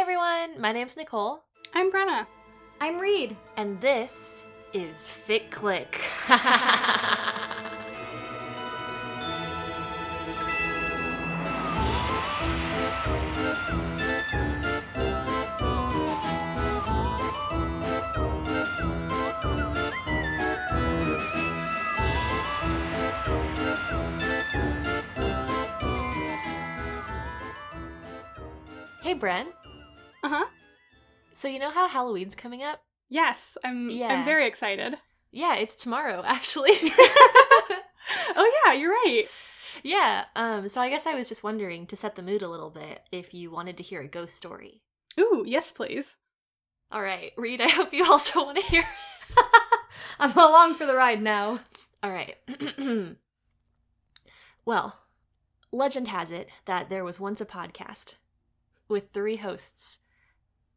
Hi everyone, my name's Nicole, I'm Brenna. I'm Reed. and this is Fic Click. hey Bren, huh. So you know how Halloween's coming up? Yes, I'm. Yeah. I'm very excited. Yeah, it's tomorrow actually. Oh yeah, you're right. yeah, um, so I guess I was just wondering to set the mood a little bit if you wanted to hear a ghost story. Ooh, yes, please. All right, Reed, I hope you also want to hear. I'm along for the ride now. All right. well, legend has it that there was once a podcast with three hosts,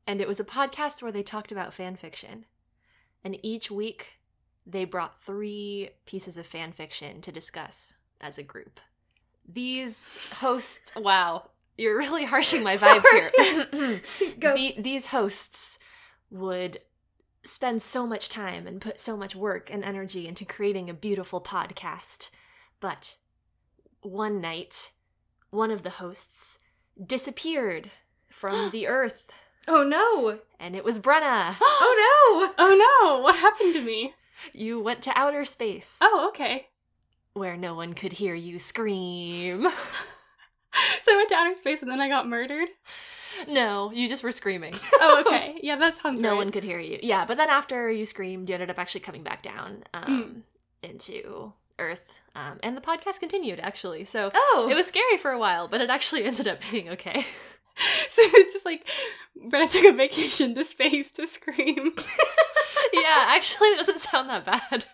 and it was a podcast where they talked about fan fiction. And each week, they brought three pieces of fan fiction to discuss as a group. These hosts, wow, you're really harshing my vibe here. The- these hosts would spend so much time and put so much work and energy into creating a beautiful podcast. But one night, one of the hosts disappeared from the earth, Oh no! and it was Brenna. Oh no! Oh no! What happened to me? You went to outer space, Oh, okay. where no one could hear you scream. So I went to outer space and then I got murdered. no, you just were screaming. Oh, okay. Yeah, that sounds no right. one could hear you. Yeah, but then after you screamed, you ended up actually coming back down um, into Earth, um, and the podcast continued actually. So Oh! it was scary for a while, but it actually ended up being okay. So it's just like Brenna took a vacation to space to scream. yeah, actually, it doesn't sound that bad.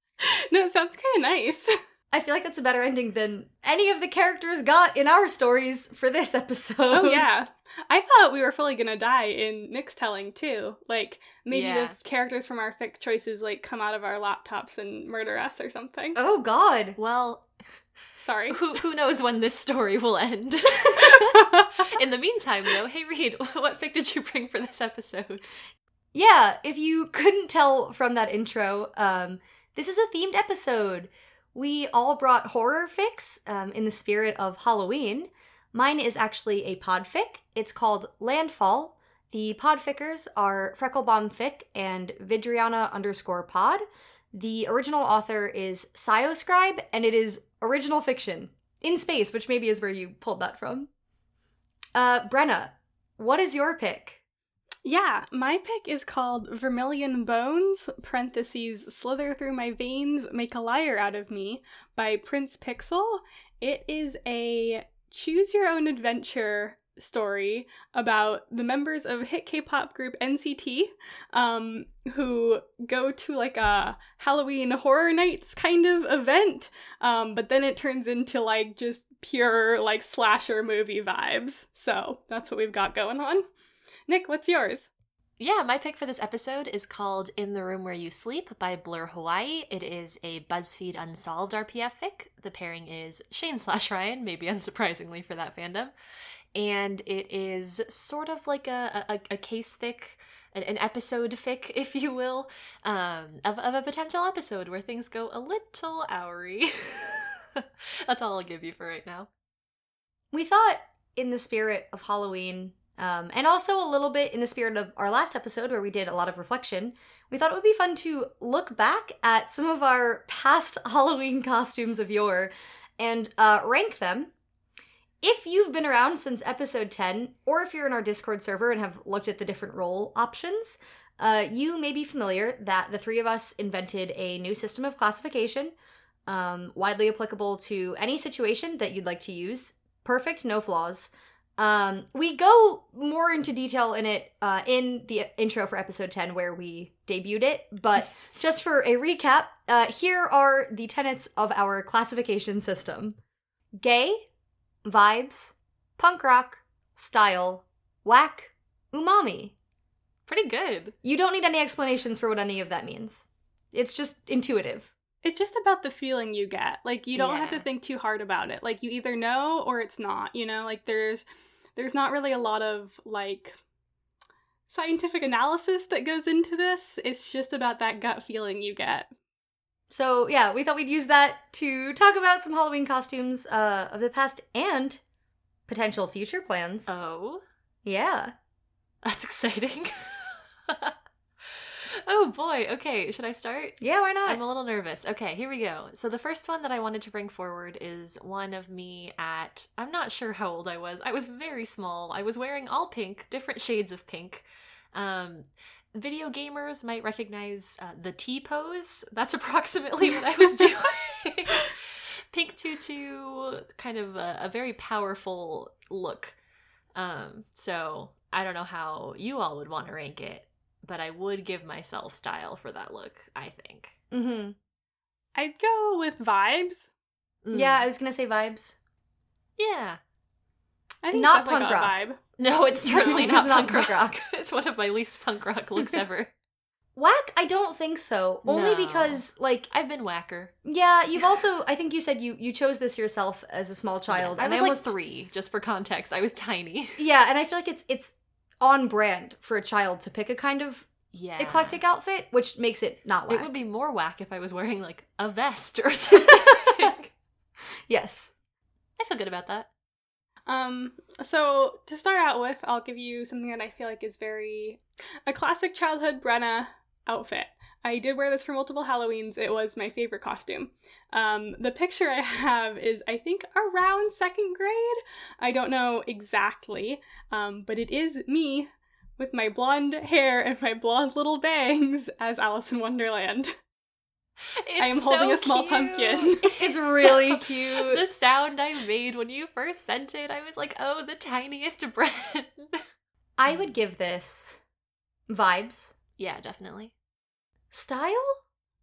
no, it sounds kind of nice. I feel like that's a better ending than any of the characters got in our stories for this episode. Oh yeah. I thought we were fully gonna die in Nick's telling too. Like maybe Yeah. the characters from our fic choices like come out of our laptops and murder us or something. Oh god. Well, Sorry. who who knows when this story will end? In the meantime, though, hey Reed, what pick did you bring for this episode? Yeah, if you couldn't tell from that intro, um, this is a themed episode. We all brought horror fics um, in the spirit of Halloween. Mine is actually a podfic. It's called Landfall. The podfickers are Frecklebomb Fic and Vidriana underscore pod. The original author is Scioscribe, and it is original fiction in space, which maybe is where you pulled that from. Uh, Brenna, what is your pick? Yeah, my pick is called Vermilion Bones, parentheses, Slither Through My Veins, Make a Liar Out of Me by Prince Pixel. It is a choose your own adventure story about the members of hit K-pop group NCT um who go to like a Halloween horror nights kind of event um but then it turns into like just pure like slasher movie vibes. So, that's what we've got going on. Nick, what's yours? Yeah, my pick for this episode is called In the Room Where You Sleep by Blur Hawaii. It is a BuzzFeed Unsolved RPF fic. The pairing is Shane slash Ryan, maybe unsurprisingly for that fandom. And it is sort of like a, a, a case fic, an, episode fic, if you will, um, of, of a potential episode where things go a little oury. That's all I'll give you for right now. we thought in the spirit of Halloween, um, and also a little bit in the spirit of our last episode where we did a lot of reflection, we thought it would be fun to look back at some of our past Halloween costumes of yore and uh, rank them. If you've been around since episode 10, or if you're in our Discord server and have looked at the different role options, uh, you may be familiar that the three of us invented a new system of classification, um, widely applicable to any situation that you'd like to use. Perfect, no flaws. Um, we go more into detail in it uh, in the intro for episode 10 where we debuted it, but just for a recap, uh, here are the tenets of our classification system gay, vibes, punk rock, style, whack, umami. Pretty good. You don't need any explanations for what any of that means. It's just intuitive. It's just about the feeling you get. Like you don't have to think too hard about it. Like you either know or it's not, you know? Like there's there's not really a lot of like scientific analysis that goes into this. It's just about that gut feeling you get. So yeah, we thought we'd use that to talk about some Halloween costumes uh, of the past and potential future plans. Oh, Yeah. that's exciting. oh boy. Okay, should I start? Yeah, why not? I'm a little nervous. Okay, here we go. So the first one that I wanted to bring forward is one of me at I'm not sure how old I was. I was very small. I was wearing all pink, different shades of pink. Um video gamers might recognize uh, the T pose. That's approximately what I was doing. pink tutu, kind of a, a very powerful look. Um so I don't know how you all would want to rank it, but I would give myself style for that look, I think. mm-hmm. I'd go with vibes. Mm. Yeah, I was gonna say vibes. Yeah. I think Not punk rock. vibe. No, it's certainly It's not, not punk, punk rock. rock. it's one of my least punk rock looks ever. Whack? I don't think so. Only No. because, like, I've been whacker. yeah, you've also. I think you said you you chose this yourself as a small child, I and was I almost like three, just for context. I was tiny. yeah, and I feel like it's it's on brand for a child to pick a kind of Yeah. eclectic outfit, which makes it not whack. It would be more whack if I was wearing like a vest or something. Yes. I feel good about that. Um, so to start out with, I'll give you something that I feel like is very a classic childhood Brenna outfit. I did wear this for multiple Halloweens. It was my favorite costume. Um, the picture I have is, I think, around second grade. I don't know exactly, um, but it is me with my blonde hair and my blonde little bangs as Alice in Wonderland. It's I am holding a small cute. pumpkin. It's really so- cute. The sound I made when you first sent it, I was like, oh, the tiniest bread. I would um, give this vibes. yeah, definitely. Style?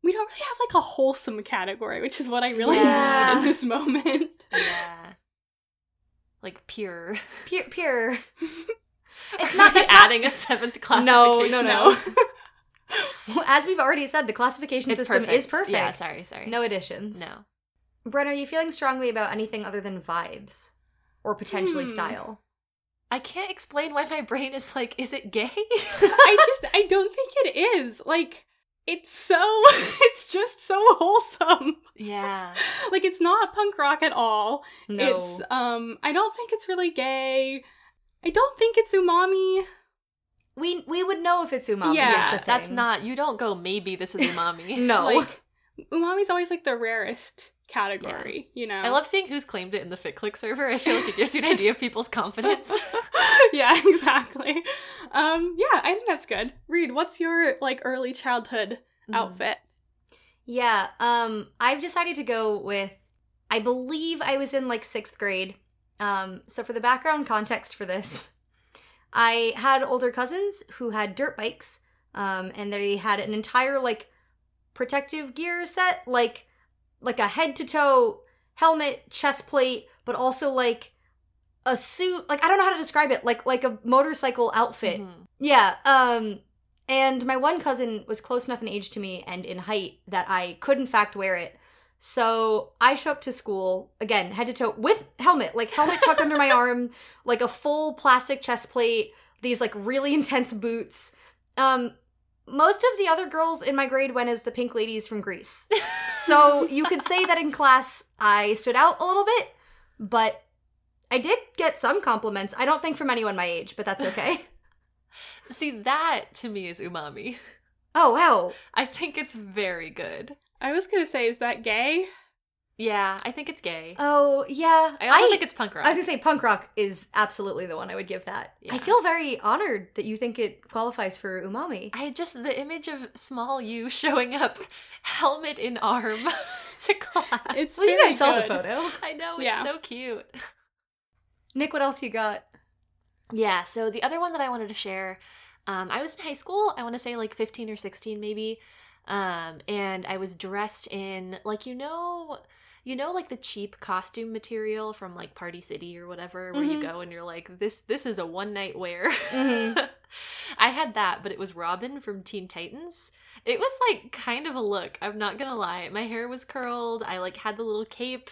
We don't really have like a wholesome category, which is what I really Yeah. need in this moment. Yeah. Like pure. Pure pure. It's not- we that's not- adding a seventh No, classification. no, no. Well, As we've already said, the classification It's system perfect. is perfect. Yeah, sorry, sorry. No additions. No. Bren, are you feeling strongly about anything other than vibes? Or potentially Hmm. style? I can't explain why my brain is like, is it gay? I just I don't think it is. Like it's so it's just so wholesome. yeah. Like it's not punk rock at all. No. It's um I don't think it's really gay. I don't think it's umami. We we would know if it's umami. Yeah, is the That's not, you don't go, maybe this is umami. No. Like umami's always like the rarest category, you know. I love seeing who's claimed it in the FicClick server. I feel like it gives you an idea of people's confidence. yeah, exactly. Um yeah, I think that's good. Reed, what's your like early childhood Mhm. outfit? Yeah, um, I've decided to go with. I believe I was in like sixth grade. Um, so for the background context for this, I had older cousins who had dirt bikes, um, and they had an entire like protective gear set, like like a head to toe helmet, chest plate, but also like a suit. Like I don't know how to describe it. Like like a motorcycle outfit. Mhm. Yeah. Um and my one cousin was close enough in age to me and in height that I could in fact wear it. So I show up to school again, head to toe with helmet, like helmet tucked under my arm, like a full plastic chest plate, these like really intense boots. Um most of the other girls in my grade went as the pink ladies from Grease. So you could say that in class I stood out a little bit, but I did get some compliments. I don't think from anyone my age, but that's okay. See, that to me is umami. Oh wow. I think it's very good. I was gonna say, is that gay? Yeah, I think it's gay. Oh yeah. I also think it's punk rock. I was gonna say punk rock is absolutely the one I would give that. I feel very honored that you think it qualifies for umami. I just the image of small you showing up, helmet in arm, to class. It's well, you very guys saw the photo. I know it's Yeah. so cute. Nick, what else you got? Yeah. So the other one that I wanted to share, um, I was in high school. I want to say like fifteen or sixteen, maybe. Um, and I was dressed in like you know, you know, like the cheap costume material from like Party City or whatever, where you Mhm. go and you're like, this this is a one night wear. Mhm. I had that, but it was Robin from Teen Titans. It was like kind of a look. I'm not gonna lie. My hair was curled. I like had the little cape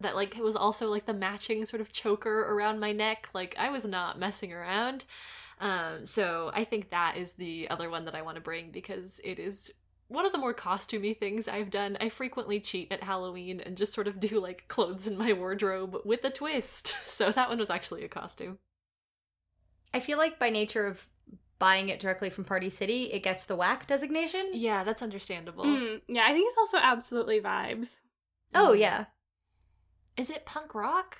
that like it was also like the matching sort of choker around my neck. Like I was not messing around. Um, so I think that is the other one that I want to bring because it is one of the more costumey things I've done. I frequently cheat at Halloween and just sort of do like clothes in my wardrobe with a twist. So that one was actually a costume. I feel like by nature of buying it directly from Party City, it gets the whack designation. Yeah, that's understandable. Mm, yeah, I think it's also absolutely vibes. Oh yeah. Is it punk rock?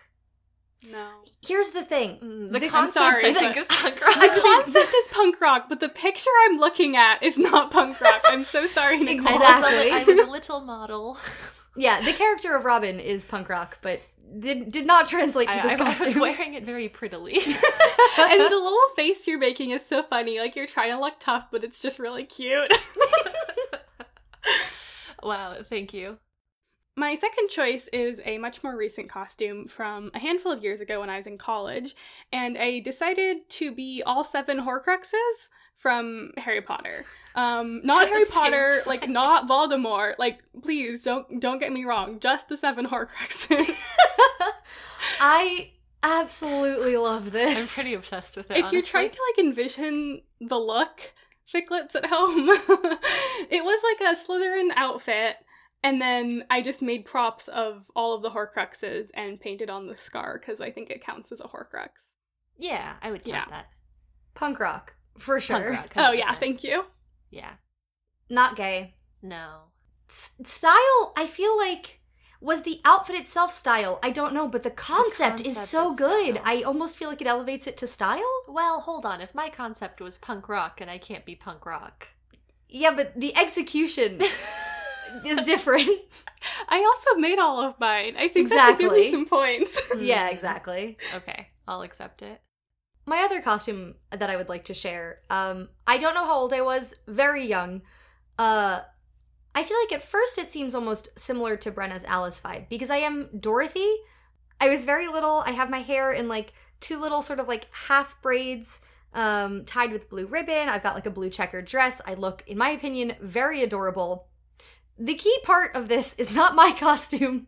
No. Here's the thing. Mm, the The- concept sorry, I think is punk rock. The concept is punk rock, but the picture I'm looking at is not punk rock. I'm so sorry, Nicole. I was, Exactly. a, I was a little model. Yeah, the character of Robin is punk rock, but did did not translate to I, this I was costume. wearing it very prettily. and the little face you're making is so funny. Like you're trying to look tough, but it's just really cute. wow, thank you. My second choice is a much more recent costume from a handful of years ago when I was in college, and I decided to be all seven Horcruxes from Harry Potter. Um, not Harry Potter, time. like not Voldemort. Like, please don't don't get me wrong, just the seven Horcruxes. I absolutely love this. I'm pretty obsessed with it. if you're trying to like envision the look, Ficklets at home, it was like a Slytherin outfit. And then I just made props of all of the Horcruxes and painted on the scar because I think it counts as a Horcrux. yeah, I would count Yeah. that. punk rock for sure. Punk rock. Oh yeah, thank you. Yeah. Not gay. No. S- style, I feel like was the outfit itself style. I don't know, but the concept, is concept so is good. style. I almost feel like it elevates it to style. Well, hold on. If my concept was punk rock and I can't be punk rock. Yeah, but the execution is different. I also made all of mine. I think that should give me some points. yeah, exactly. Okay, I'll accept it. My other costume that I would like to share. Um, I don't know how old I was. Very young. Uh, I feel like at first it seems almost similar to Brenna's Alice vibe because I am Dorothy. I was very little. I have my hair in like two little sort of like half braids um, tied with blue ribbon. I've got like a blue checkered dress. I look, in my opinion, very adorable. The key part of this is not my costume,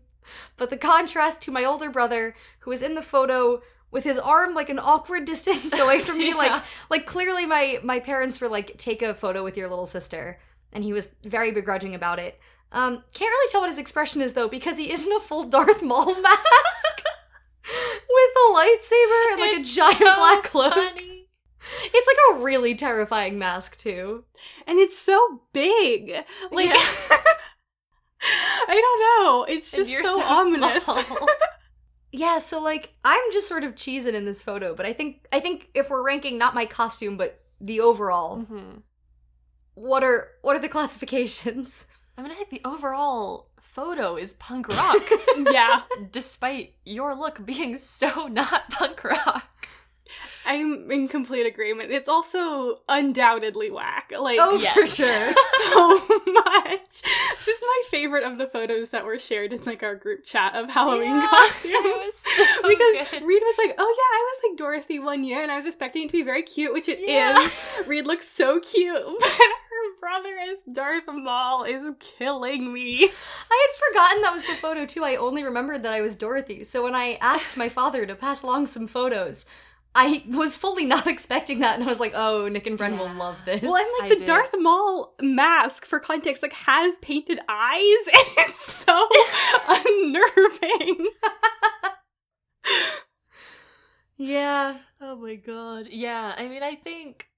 but the contrast to my older brother who is in the photo with his arm like an awkward distance away from me like Yeah. like clearly my my parents were like take a photo with your little sister and he was very begrudging about it um can't really tell what his expression is though because he isn't a full darth maul mask with a lightsaber and like It's a giant so black cloak funny. It's like a really terrifying mask too and it's so big. Like Yeah. I don't know. It's just you're so, so ominous. yeah so like i'm just sort of cheesing in this photo but i think i think if we're ranking not my costume but the overall Mhm. what are what are the classifications I mean, I think the overall photo is punk rock, yeah. despite your look being so not punk rock. I'm in complete agreement. It's also undoubtedly whack. Like oh for sure so much. This is my favorite of the photos that were shared in like our group chat of Halloween Yeah, costumes. so because good. Reed was like, "Oh yeah, I was like Dorothy one year, and I was expecting it to be very cute, which it is. Yeah. Reed looks so cute, but her brother as Darth Maul is killing me. I had forgotten that was the photo too. I only remembered that I was Dorothy. So when I asked my father to pass along some photos, I was fully not expecting that, and I was like, "Oh, Nick and Bren will love this." Well, and I like the did. Darth Maul mask, for context, like has painted eyes, and it's so unnerving. yeah, Oh my god. Yeah, I mean, I think.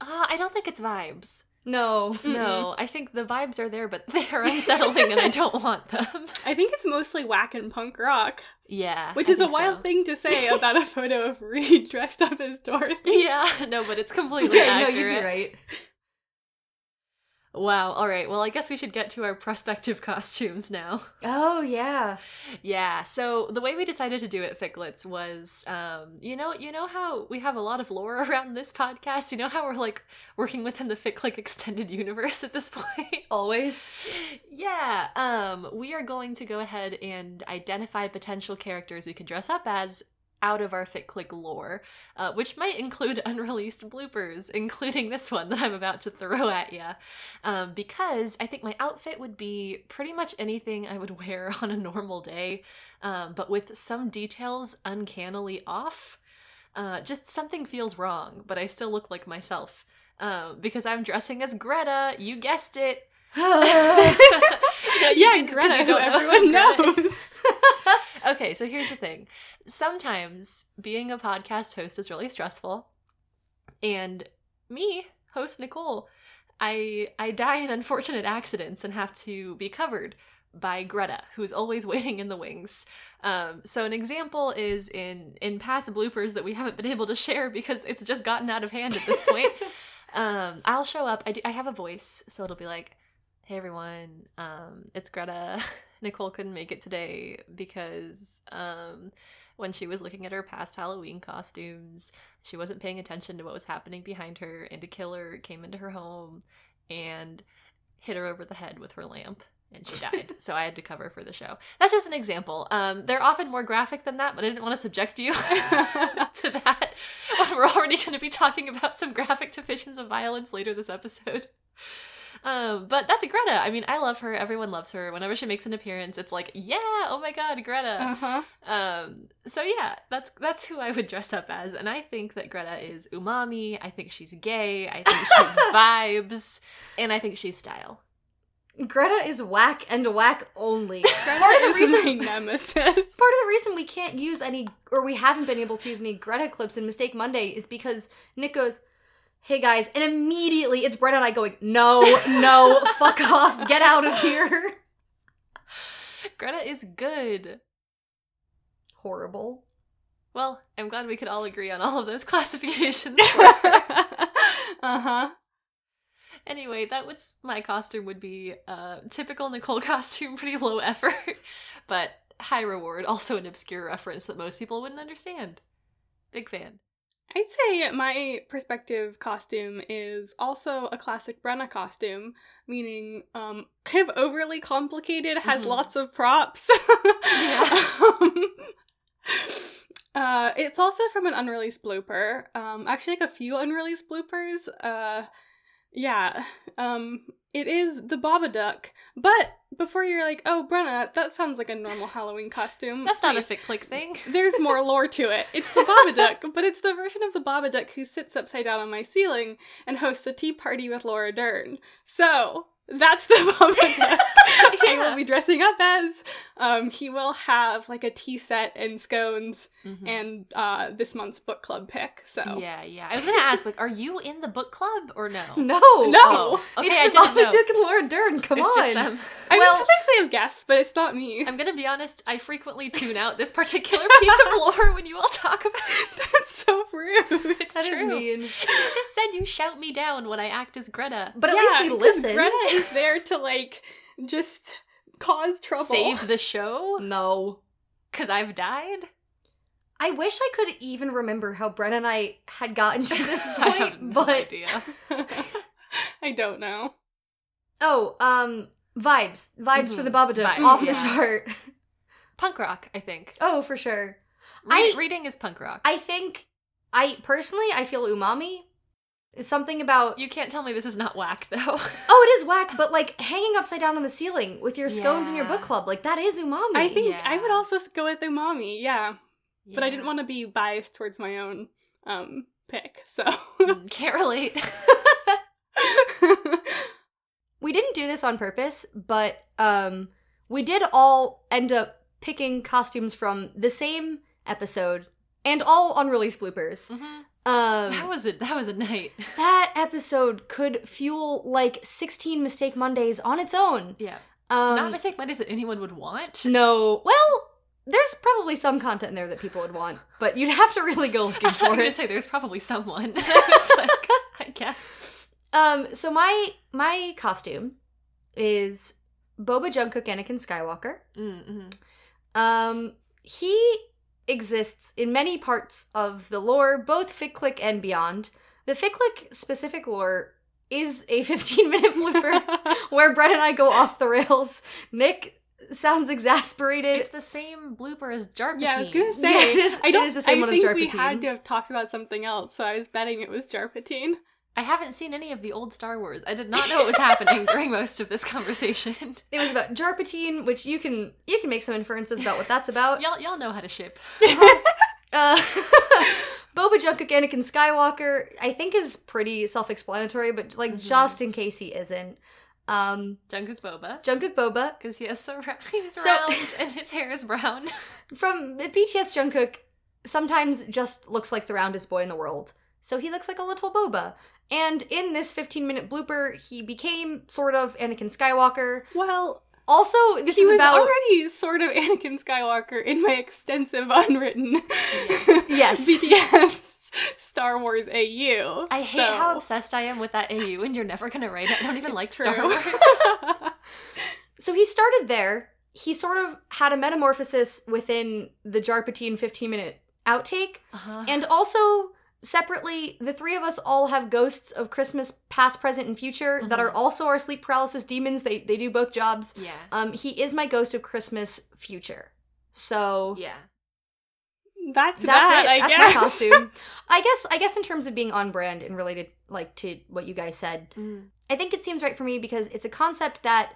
Uh, I don't think it's vibes. No, No, I think the vibes are there, but they're unsettling and I don't want them. I think it's mostly whack and punk rock, Yeah. which I is a wild so. thing to say about a photo of Reed dressed up as Dorothy. Yeah, no, but it's completely Okay, no, you'd be right. Wow, alright, well, I guess we should get to our prospective costumes now. Oh yeah, Yeah, so the way we decided to do it, Ficklets, was um, you know, you know how we have a lot of lore around this podcast. You know how we're like working within the Ficklick extended universe at this point. always. yeah, um, we are going to go ahead and identify potential characters we could dress up as out of our FicClick lore, uh, which might include unreleased bloopers, including this one that I'm about to throw at you. Um, because I think my outfit would be pretty much anything I would wear on a normal day, um, but with some details uncannily off. Uh, just something feels wrong, but I still look like myself um, because I'm dressing as Greta. You guessed it. No, you yeah, Greta, who know everyone knows. Okay, so here's the thing. Sometimes being a podcast host is really stressful. And me, host Nicole, I I die in unfortunate accidents and have to be covered by Greta, who's always waiting in the wings. Um, so an example is in in past bloopers that we haven't been able to share because it's just gotten out of hand at this point. um, I'll show up. I, do, I have a voice, so it'll be like, "Hey everyone, um, it's Greta. Nicole couldn't make it today because um, when she was looking at her past Halloween costumes, she wasn't paying attention to what was happening behind her, and a killer came into her home and hit her over the head with her lamp." And she died, so I had to cover for the show. That's just an example. Um, they're often more graphic than that, but I didn't want to subject you to that. We're already going to be talking about some graphic depictions of violence later this episode. Um, but that's Greta. I mean, I love her. Everyone loves her. Whenever she makes an appearance, it's like, yeah, oh my god, Greta. uh-huh. Um, so yeah, that's that's who I would dress up as, and I think that Greta is umami. I think she's gay. I think she's vibes, and I think she's style. Greta is whack and whack only. Greta part of the is reason my nemesis. part of the reason we can't use any or we haven't been able to use any Greta clips in Mistake Monday is because Nick goes, "Hey guys," and immediately it's Brett and I going, "No, no, fuck off, get out of here." Greta is good. Horrible. Well, I'm glad we could all agree on all of those classifications. uh-huh. Anyway, that was my costume would be uh typical Nicole costume, pretty low effort, but high reward, also an obscure reference that most people wouldn't understand. Big fan. I'd say my perspective costume is also a classic Brenna costume, meaning um kind of overly complicated, has Mhm. lots of props. Um, uh, it's also from an unreleased blooper. Um, actually, like a few unreleased bloopers. Uh, yeah. Um, it is the Babadook. But before you're like, oh, Brenna, that sounds like a normal Halloween costume. That's not a fic click thing. there's more lore to it. It's the Babadook, but it's the version of the Babadook who sits upside down on my ceiling and hosts a tea party with Laura Dern. So that's the I Yeah. will be dressing up as. Um, he will have like a tea set and scones Mhm. and uh, this month's book club pick. So Yeah, yeah. I was gonna ask, like, are you in the book club or no? No, No. Oh, okay, I it's the didn't. Babadook and Laura Dern. Come it's on, just them. I well- mean, sometimes they have guests, but it's not me. I'm gonna be honest. I frequently tune out this particular piece of lore when you all talk about it. That's so rude. It's That is true. mean. You just said you shout me down when I act as Greta. But at Yeah, least we listen. Greta is there to like just cause trouble. Save the show no. because I've died. I wish I could even remember how Brett and I had gotten to this I have point, no but idea. I don't know. oh, um, vibes, vibes for the Mhm. Babadook Vibes, off the chart. Punk rock, I think. Oh, for sure. Re- I- reading is punk rock. I think I personally I feel umami. It's something about you can't tell me this is not whack though. oh, it is whack, but like hanging upside down on the ceiling with your scones in your Yeah. book club, like that is umami. I think I would also go with umami, yeah. But I didn't want to be biased towards my own um pick, so Mm, Can't relate. we didn't do this on purpose, but um, we did all end up picking costumes from the same episode and all unreleased bloopers. Mhm. Um, That was it. That was a night. that episode could fuel like 16 Mistake Mondays on its own. Yeah. Um, Not mistake Mondays that anyone would want. No. Well, there's probably some content in there that people would want, but you'd have to really go looking thought you were for gonna it. say there's probably someone. I like, I guess. Um, so my my costume is Boba Jungkook Anakin Skywalker. Mm-hmm. Um, he exists in many parts of the lore, both Ficklick and beyond. The Ficklick specific lore is a 15 minute blooper where Brett and I go off the rails. Nick sounds exasperated. It's the same blooper as Jarpatine. yeah, I was gonna Yeah, say it is- I don't is the same I one as think we had to have talked about something else, so I was betting it was Jarpatine. I haven't seen any of the old Star Wars. I did not know what was happening during most of this conversation. It was about Jarpatine, which you can you can make some inferences about what that's about. y'all, y'all know how to ship. Uh, Boba Jungkook Anakin Skywalker, I think is pretty self-explanatory, but like Mhm. just in case he isn't. Um Jungkook Boba. Jungkook Boba Because he has so he's So- round and his hair is brown. from BTS Jungkook sometimes just looks like the roundest boy in the world. So he looks like a little boba. And in this 15 minute blooper, he became sort of Anakin Skywalker. Well, Also, this he is was about already sort of Anakin Skywalker in my extensive unwritten Yes. BTS Star Wars AU. I hate so- how obsessed I am with that AU, and you're never gonna write it. I don't even like It's Star. Wars. So he started there. He sort of had a metamorphosis within the Jarpatine 15 minute outtake. Uh-huh. And also, separately, the three of us all have ghosts of Christmas past, present, and future that are Mhm. also our sleep paralysis demons. They, they do both jobs. yeah, Um, he is my ghost of Christmas future. So yeah. That's, that's that, it. I that's guess. my costume. I guess I guess in terms of being on brand and related like to what you guys said, Mm. I think it seems right for me because it's a concept that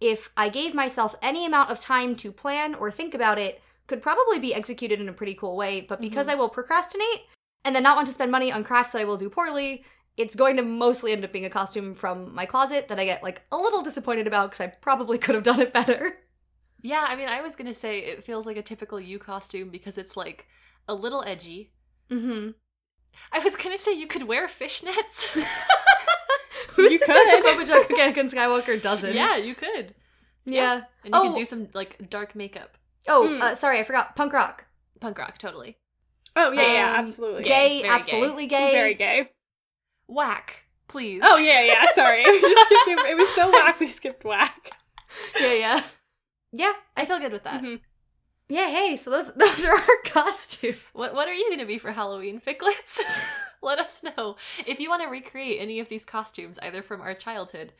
if I gave myself any amount of time to plan or think about it, could probably be executed in a pretty cool way. But because Mhm. I will procrastinate and then not want to spend money on crafts that I will do poorly, it's going to mostly end up being a costume from my closet that I get like a little disappointed about because I probably could have done it better. Yeah, I mean, I was gonna say it feels like a typical you costume because it's like a little edgy. Mm-hmm. I was gonna say you could wear fishnets. Who's You to say that could. Boba Jungkook Anakin Skywalker doesn't? yeah, you could, Yeah. and you Oh. could do some like dark makeup, Oh, Hmm. uh, sorry, I forgot. Punk rock. punk rock, totally. Oh, yeah, yeah, Um, absolutely. Gay, gay. absolutely gay. Very gay. Whack, please. Oh, yeah, yeah, sorry. We just skipped it. it was so whack, we skipped whack. Yeah, yeah. Yeah, I feel good with that. Mhm. Yeah, hey, so those those are our costumes. What What are you gonna be for Halloween, Ficklets? Let us know if you want to recreate any of these costumes, either from our childhood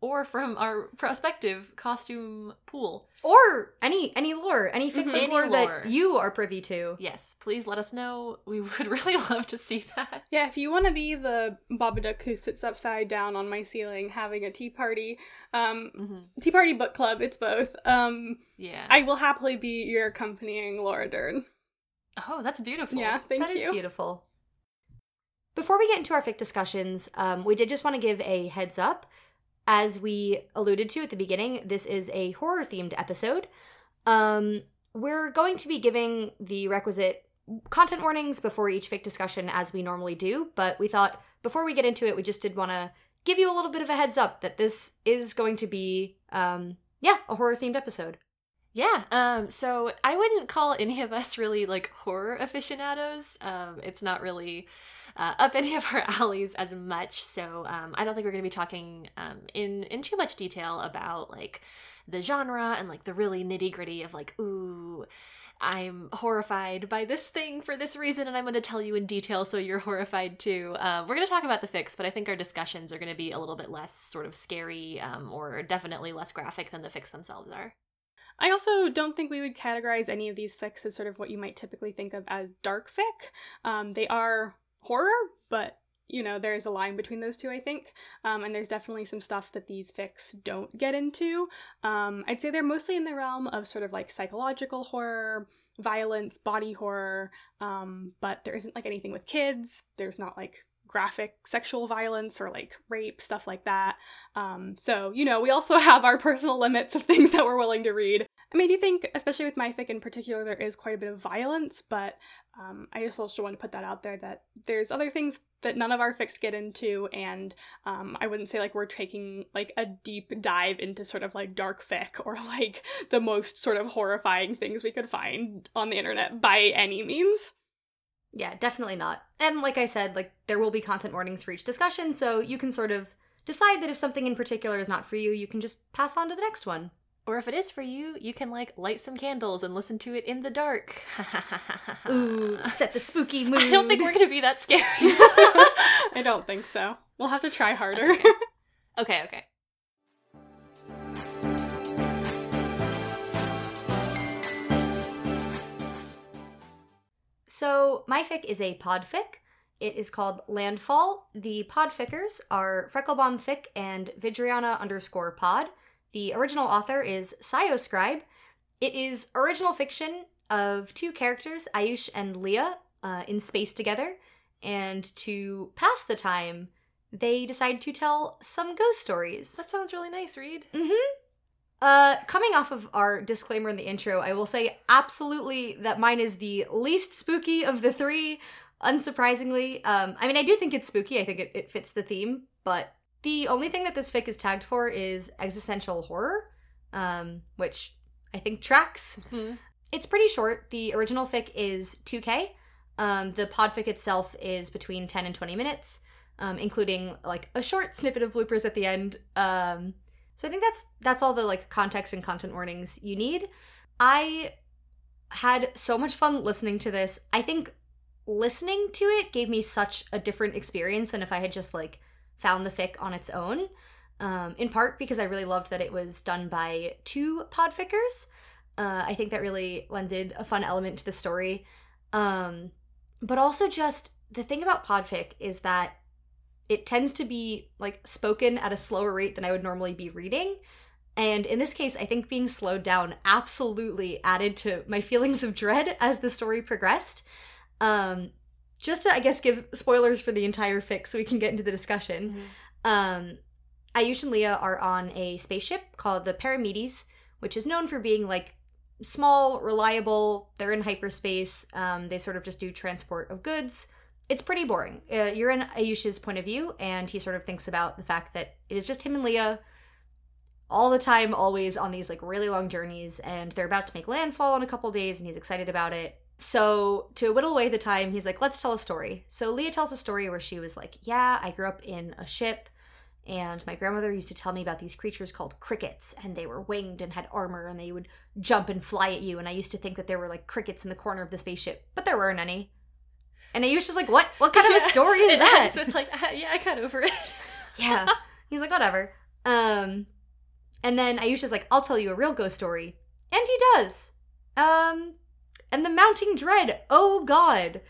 or from our prospective costume pool. Or any any lore, any fic Mhm. lore, lore lore. that you are privy to. Yes, please let us know. We would really love to see that. Yeah, if you want to be the Babadook who sits upside down on my ceiling having a tea party, um, hmm tea party book club, it's both. Um, Yeah. I will happily be your accompanying Laura Dern. oh, that's beautiful. Yeah, thank That is you. That is beautiful. Before we get into our fic discussions, um, we did just want to give a heads up. As we alluded to at the beginning, this is a horror themed episode. Um, we're going to be giving the requisite content warnings before each fic discussion as we normally do, but we thought before we get into it, we just did want to give you a little bit of a heads up that this is going to be, um, yeah, a horror themed episode. Yeah, um, so I wouldn't call any of us really like horror aficionados. Um, it's not really uh, up any of our alleys as much. So um, I don't think we're going to be talking um, in in too much detail about like the genre and like the really nitty gritty of like, ooh, I'm horrified by this thing for this reason, and I'm going to tell you in detail so you're horrified too. Um, we're going to talk about the fix, but I think our discussions are going to be a little bit less sort of scary um, or definitely less graphic than the fix themselves are. I also don't think we would categorize any of these fics as sort of what you might typically think of as dark fic. Um, they are horror, but you know, there's a line between those two, I think. Um, and there's definitely some stuff that these fics don't get into. Um, I'd say they're mostly in the realm of sort of like psychological horror, violence, body horror, um, but there isn't like anything with kids. There's not like graphic sexual violence or like rape, stuff like that. Um, so, you know, we also have our personal limits of things that we're willing to read. I mean, do think, especially with my fic in particular, there is quite a bit of violence, but um, I just also want to put that out there that there's other things that none of our fics get into, and um, I wouldn't say like we're taking like a deep dive into sort of like dark fic or like the most sort of horrifying things we could find on the internet by any means. Yeah, definitely not. And like I said, like there will be content warnings for each discussion, so you can sort of decide that if something in particular is not for you, you can just pass on to the next one. Or if it is for you, you can like light some candles and listen to it in the dark. Ooh, set the spooky mood. I don't think we're gonna be that scary. I don't think so. We'll have to try harder. Okay. okay, okay. So, my fic is a podfic. It is called Landfall. The podfickers are Frecklebomb Fic and Vidriana underscore pod. The original author is Scioscribe. It is original fiction of two characters, Ayush and Leah, uh, in space together, and to pass the time, they decide to tell some ghost stories. That sounds really nice, Reed. Mm-hmm. Uh, coming off of our disclaimer in the intro, I will say absolutely that mine is the least spooky of the three. Unsurprisingly, um, I mean, I do think it's spooky. I think it, it fits the theme, but the only thing that this fic is tagged for is existential horror, um, which I think tracks. Hmm. It's pretty short. The original fic is 2K. Um, the podfic itself is between 10 and 20 minutes, um, including like a short snippet of bloopers at the end. Um, so I think that's that's all the like context and content warnings you need. I had so much fun listening to this. I think listening to it gave me such a different experience than if I had just like found the fic on its own. Um, in part because I really loved that it was done by two podfickers. Uh, I think that really lended a fun element to the story. Um, but also just the thing about podfic is that it tends to be like spoken at a slower rate than I would normally be reading. And in this case, I think being slowed down absolutely added to my feelings of dread as the story progressed. Um, just to, I guess, give spoilers for the entire fic so we can get into the discussion. Mhm. Um, Ayush and Leah are on a spaceship called the Paramedes, which is known for being like small, reliable. They're in hyperspace. Um, they sort of just do transport of goods. It's pretty boring. Uh, you're in Ayush's point of view, and he sort of thinks about the fact that it is just him and Leah all the time, always on these like really long journeys, and they're about to make landfall in a couple days, and he's excited about it. So, to whittle away the time, he's like, let's tell a story. So, Leah tells a story where she was like, Yeah, I grew up in a ship, and my grandmother used to tell me about these creatures called crickets, and they were winged and had armor, and they would jump and fly at you. And I used to think that there were like crickets in the corner of the spaceship, but there weren't any. And Ayush was like, What? What kind of a story is that? with like, "Ah, yeah, I got over it. yeah. He's like, whatever. Um, and then Ayusha's like, I'll tell you a real ghost story. And he does. Um, and the mounting dread. Oh God.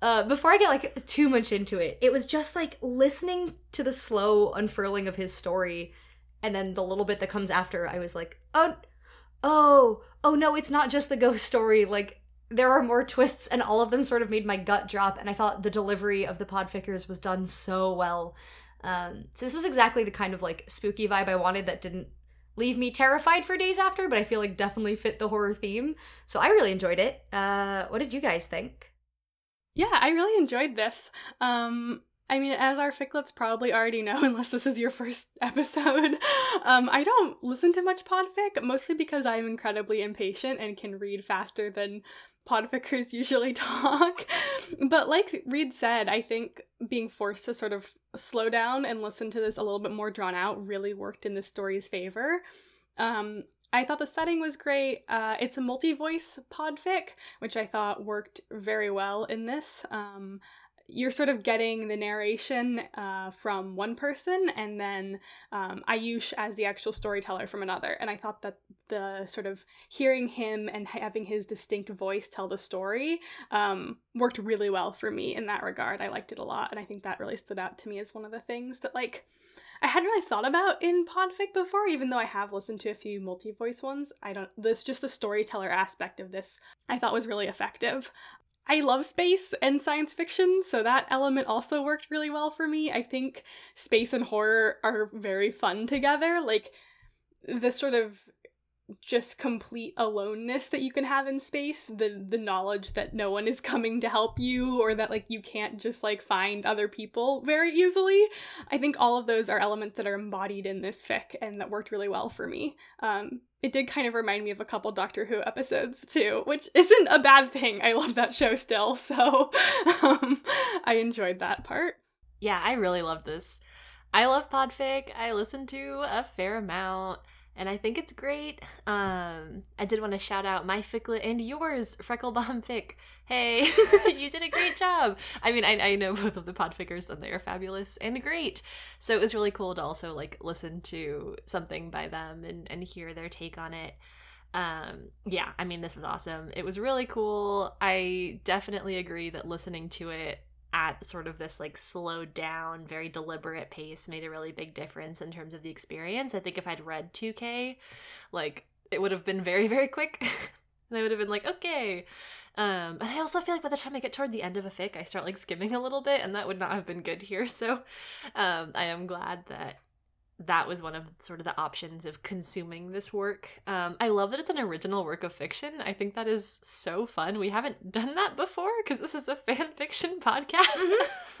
Uh, before I get like too much into it, it was just like listening to the slow unfurling of his story, and then the little bit that comes after. I was like, oh, oh, oh no, it's not just the ghost story. Like there are more twists, and all of them sort of made my gut drop. And I thought the delivery of the podfickers was done so well. Um, so this was exactly the kind of like spooky vibe I wanted that didn't leave me terrified for days after, but I feel like definitely fit the horror theme. So I really enjoyed it. Uh, what did you guys think? Yeah, I really enjoyed this. Um, I mean, as our ficklets probably already know, unless this is your first episode, um, I don't listen to much podfic, mostly because I'm incredibly impatient and can read faster than podfickers usually talk. but like Reed said, I think being forced to sort of slow down and listen to this a little bit more drawn out really worked in the story's favor. Um, I thought the setting was great. Uh, it's a multi-voice podfic, which I thought worked very well in this. Um, you're sort of getting the narration uh, from one person and then um, Ayush as the actual storyteller from another. And I thought that the sort of hearing him and having his distinct voice tell the story um, worked really well for me in that regard. I liked it a lot. And I think that really stood out to me as one of the things that, like, I hadn't really thought about in podfic before, even though I have listened to a few multi-voice ones. I don't this just the storyteller aspect of this I thought was really effective. I love space and science fiction, so that element also worked really well for me. I think space and horror are very fun together. Like this sort of just complete aloneness that you can have in space the the knowledge that no one is coming to help you or that like you can't just like find other people very easily. I think all of those are elements that are embodied in this fic and that worked really well for me. Um it did kind of remind me of a couple doctor who episodes too which isn't a bad thing. I love that show still so um i enjoyed that part. Yeah, I really love this. I love podfic. I listen to a fair amount, and I think it's great. Um, I did want to shout out my ficlet and yours, Frecklebomb Fic. Hey, you did a great job. I mean, I, I know both of the podfickers, and they are fabulous and great. So it was really cool to also like listen to something by them and and hear their take on it um yeah i mean this was awesome it was really cool i definitely agree that listening to it at sort of this like slowed down very deliberate pace made a really big difference in terms of the experience. I think if i'd read 2k like it would have been very very quick. And i would have been like okay. Um, and I also feel like by the time I get toward the end of a fic, I start like skimming a little bit, and that would not have been good here. So um, I am glad that that was one of sort of the options of consuming this work. Um, I love that it's an original work of fiction. I think that is so fun. We haven't done that before because this is a fan fiction podcast.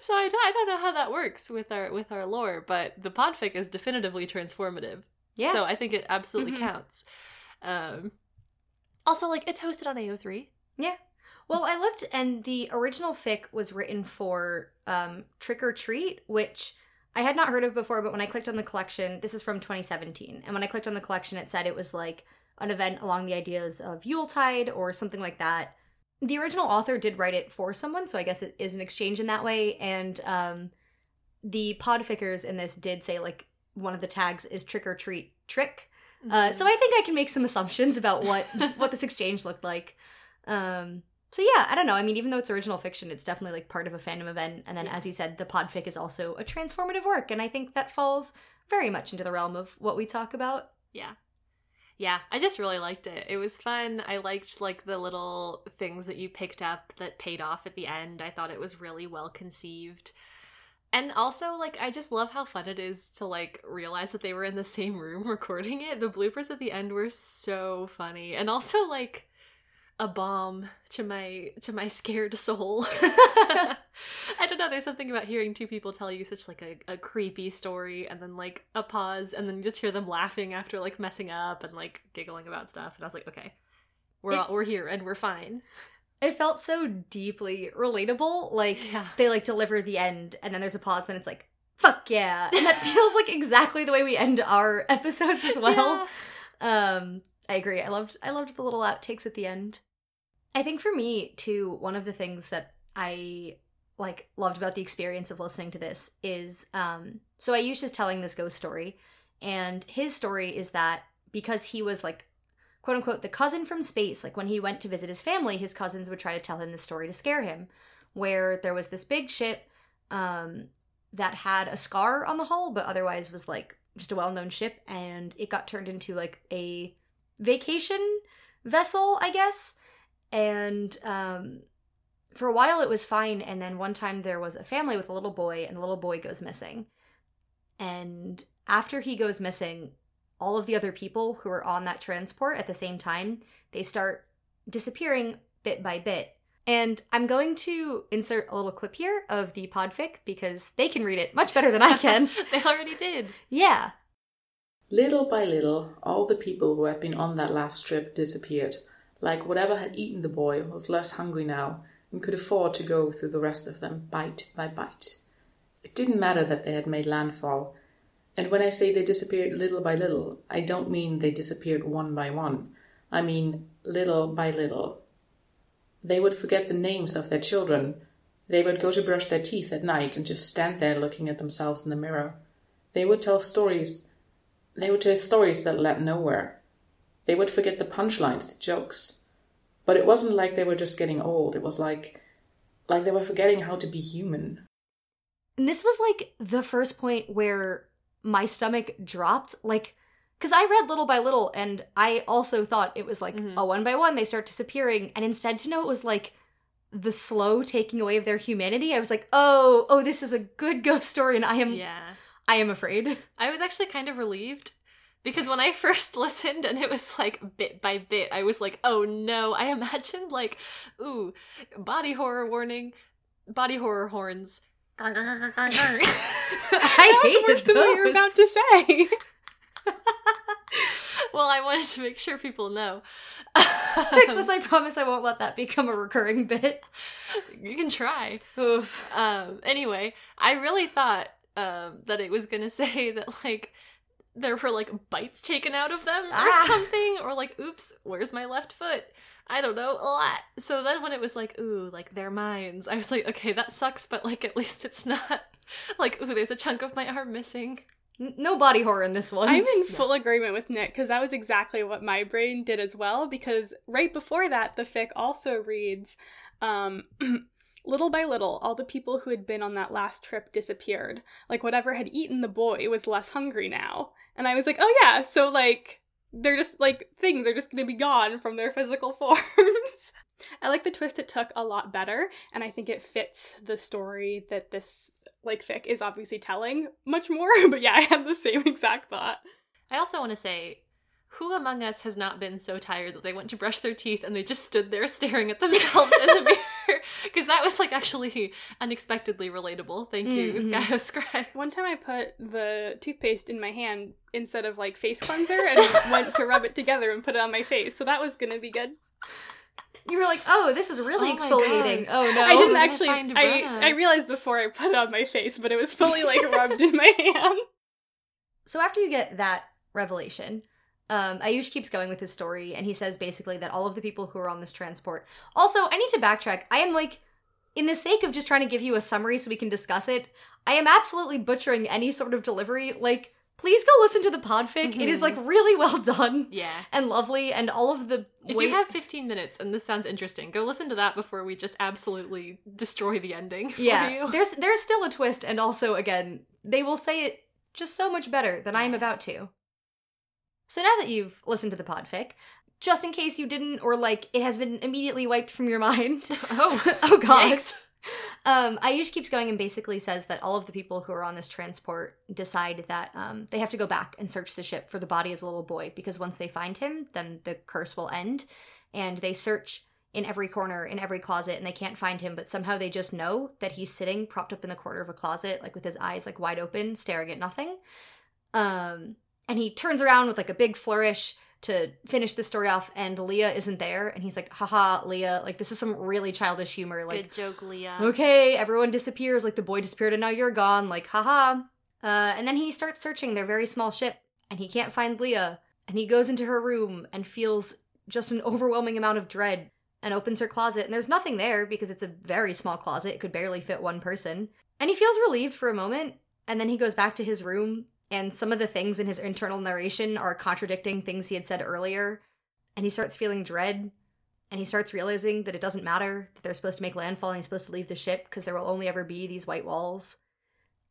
so I don't, I don't know how that works with our with our lore, but the podfic is definitively transformative. Yeah. So I think it absolutely Mhm. counts. Um, also, like it's hosted on AO3. Yeah. Well, I looked, and the original fic was written for um, Trick or Treat, which I had not heard of before. But when I clicked on the collection, this is from 2017, and when I clicked on the collection, it said it was like an event along the ideas of Yuletide or something like that. The original author did write it for someone, so I guess it is an exchange in that way. And um, the podfickers in this did say like one of the tags is Trick or Treat Trick. Uh, so I think I can make some assumptions about what what this exchange looked like. Um, so yeah, I don't know. I mean, even though it's original fiction, it's definitely like part of a fandom event. And then, as you said, the podfic is also a transformative work, and I think that falls very much into the realm of what we talk about. Yeah. Yeah, I just really liked it. It was fun. I liked like the little things that you picked up that paid off at the end. I thought it was really well conceived. And also like I just love how fun it is to like realize that they were in the same room recording it. The bloopers at the end were so funny. And also like a balm to my to my scared soul. I don't know, there's something about hearing two people tell you such like a, a creepy story and then like a pause and then you just hear them laughing after like messing up and like giggling about stuff and I was like, okay. We're It- all, we're here and we're fine. It felt so deeply relatable. Like Yeah. they like deliver the end, and then there's a pause, and it's like, "Fuck yeah!" And that feels like exactly the way we end our episodes as well. Yeah. Um, I agree. I loved I loved the little outtakes at the end. I think for me too, one of the things that I like loved about the experience of listening to this is um so Ayush is telling this ghost story and his story is that because he was like quote unquote the cousin from space, like when he went to visit his family, his cousins would try to tell him the story to scare him, where there was this big ship um that had a scar on the hull, but otherwise was like just a well known ship, and it got turned into like a vacation vessel, I guess. And um, for a while it was fine, and then one time there was a family with a little boy, and the little boy goes missing. And after he goes missing, all of the other people who are on that transport at the same time, they start disappearing bit by bit. And I'm going to insert a little clip here of the podfic because they can read it much better than I can. they already did. yeah. Little by little, all the people who had been on that last trip disappeared, like whatever had eaten the boy was less hungry now and could afford to go through the rest of them bite by bite. It didn't matter that they had made landfall, and when I say they disappeared little by little, I don't mean they disappeared one by one. I mean little by little. They would forget the names of their children. They would go to brush their teeth at night and just stand there looking at themselves in the mirror. They would tell stories they would tell stories that led nowhere. They would forget the punchlines, the jokes. But it wasn't like they were just getting old. It was like like they were forgetting how to be human. And this was like the first point where my stomach dropped. Like, because I read little by little and I also thought it was like Mhm. a one by one they start disappearing. And instead to know it was like the slow taking away of their humanity, I was like, oh, oh, this is a good ghost story and I am Yeah. I am afraid. I was actually kind of relieved because when I first listened and it was like bit by bit, I was like, oh no. I imagined like, ooh, body horror warning, body horror horns. I I That was worse than what you were about to say. well, I wanted to make sure people know. Because I promise I won't let that become a recurring bit. you can try. Oof. Um, anyway, I really thought um, that it was gonna say that like there were like bites taken out of them or Ah. something, or like, oops, where's my left foot? I don't know, a lot. So then when it was like, ooh, like they're mines, I was like, okay, that sucks, but like at least it's not like, ooh, there's a chunk of my arm missing. No body horror in this one. I'm in full agreement with Nick because that was exactly what my brain did as well. Because right before that, the fic also reads, um, little by little, all the people who had been on that last trip disappeared. Like whatever had eaten the boy was less hungry now. And I was like, oh yeah, so like they're just like things are just to be gone from their physical forms. I like the twist it took a lot better, and I think it fits the story that this like fic is obviously telling much more. But yeah, I had the same exact thought. I also want to say, who among us has not been so tired that they went to brush their teeth and they just stood there staring at themselves in the mirror? Because that was like actually unexpectedly relatable. Thank you, Mhm. Scioscribe. One time I put the toothpaste in my hand instead of like face cleanser and went to rub it together and put it on my face. So that was going to be good. You were like, "Oh, this is really Oh exfoliating." God. Oh no. I didn't actually I, I realized before I put it on my face, but it was fully like rubbed in my hand. So after you get that revelation, um, Ayush keeps going with his story, and he says basically that all of the people who are on this transport. Also, I need to backtrack. I am like, in the sake of just trying to give you a summary so we can discuss it, I am absolutely butchering any sort of delivery. Like, please go listen to the podfic. It is like really well done Yeah. and lovely, and all of the. If way- you have 15 minutes and this sounds interesting, go listen to that before we just absolutely destroy the ending for yeah, you. there's there's still a twist, and also again, they will say it just so much better than I am about to. So now that you've listened to the podfic, just in case you didn't, or like it has been immediately wiped from your mind. Oh, oh god. yikes. Um, Ayush keeps going and basically says that all of the people who are on this transport decide that um, they have to go back and search the ship for the body of the little boy because once they find him, then the curse will end. And they search in every corner, in every closet, and they can't find him, but somehow they just know that he's sitting propped up in the corner of a closet, like with his eyes like wide open, staring at nothing. Um, and he turns around with like a big flourish to finish the story off, and Leah isn't there, and he's like, haha, Leah, like this is some really childish humor. Like Good joke, Leah. okay, everyone disappears, like the boy disappeared and now you're gone, like haha. Uh, and then he starts searching their very small ship and he can't find Leah. And he goes into her room and feels just an overwhelming amount of dread and opens her closet and there's nothing there because it's a very small closet, it could barely fit one person. And he feels relieved for a moment and then he goes back to his room and some of the things in his internal narration are contradicting things he had said earlier. And he starts feeling dread and he starts realizing that it doesn't matter that they're supposed to make landfall and he's supposed to leave the ship because there will only ever be these white walls.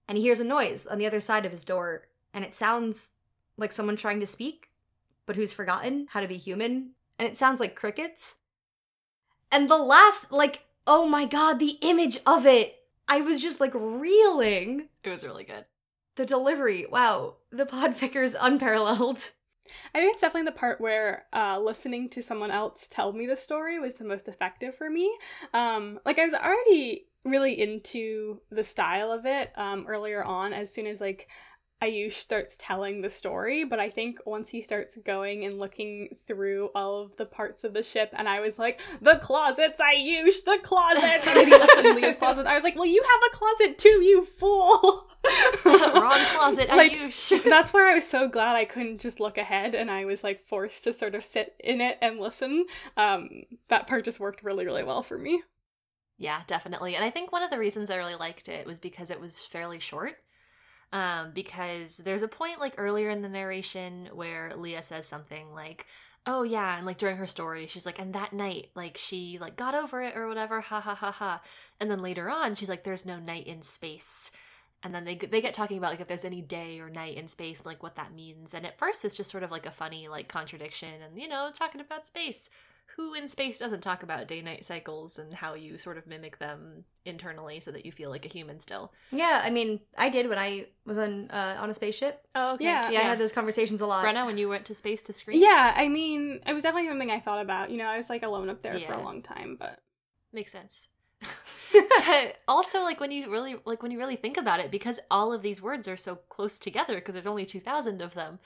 And he hears a noise on the other side of his door, and it sounds like someone trying to speak, but who's forgotten how to be human. And it sounds like crickets. And the last, like, oh my god, the image of it! I was just like reeling. It was really good. The delivery, wow, the podficker's unparalleled. I think it's definitely the part where uh, listening to someone else tell me the story was the most effective for me. Um, like I was already really into the style of it um, earlier on. As soon as like Ayush starts telling the story, but I think once he starts going and looking through all of the parts of the ship, and I was like, the closets, Ayush, the closet, and then he looked in Leah's closet. I was like, well, you have a closet too, you fool. Wrong closet, Like, Ayush. that's where I was so glad I couldn't just look ahead and I was like forced to sort of sit in it and listen. Um, that part just worked really, really well for me. Yeah, definitely. And I think one of the reasons I really liked it was because it was fairly short. Um, because there's a point like earlier in the narration where Leah says something like, "Oh yeah," and like during her story, she's like, "And that night, like she like got over it or whatever, ha ha ha ha." And then later on, she's like, "There's no night in space." And then they they get talking about like if there's any day or night in space, like what that means. And at first, it's just sort of like a funny like contradiction, and you know, talking about space who in space doesn't talk about day night cycles and how you sort of mimic them internally so that you feel like a human still? Yeah, I mean, I did when I was on uh, on a spaceship. Oh, okay. Yeah. Yeah, I had those conversations a lot. Brenna, when you went to space to scream? Yeah, I mean, it was definitely something I thought about. You know, I was like alone up there for a long time, but Makes sense. also like when you really like when you really think about it because all of these words are so close together because there's only 2000 of them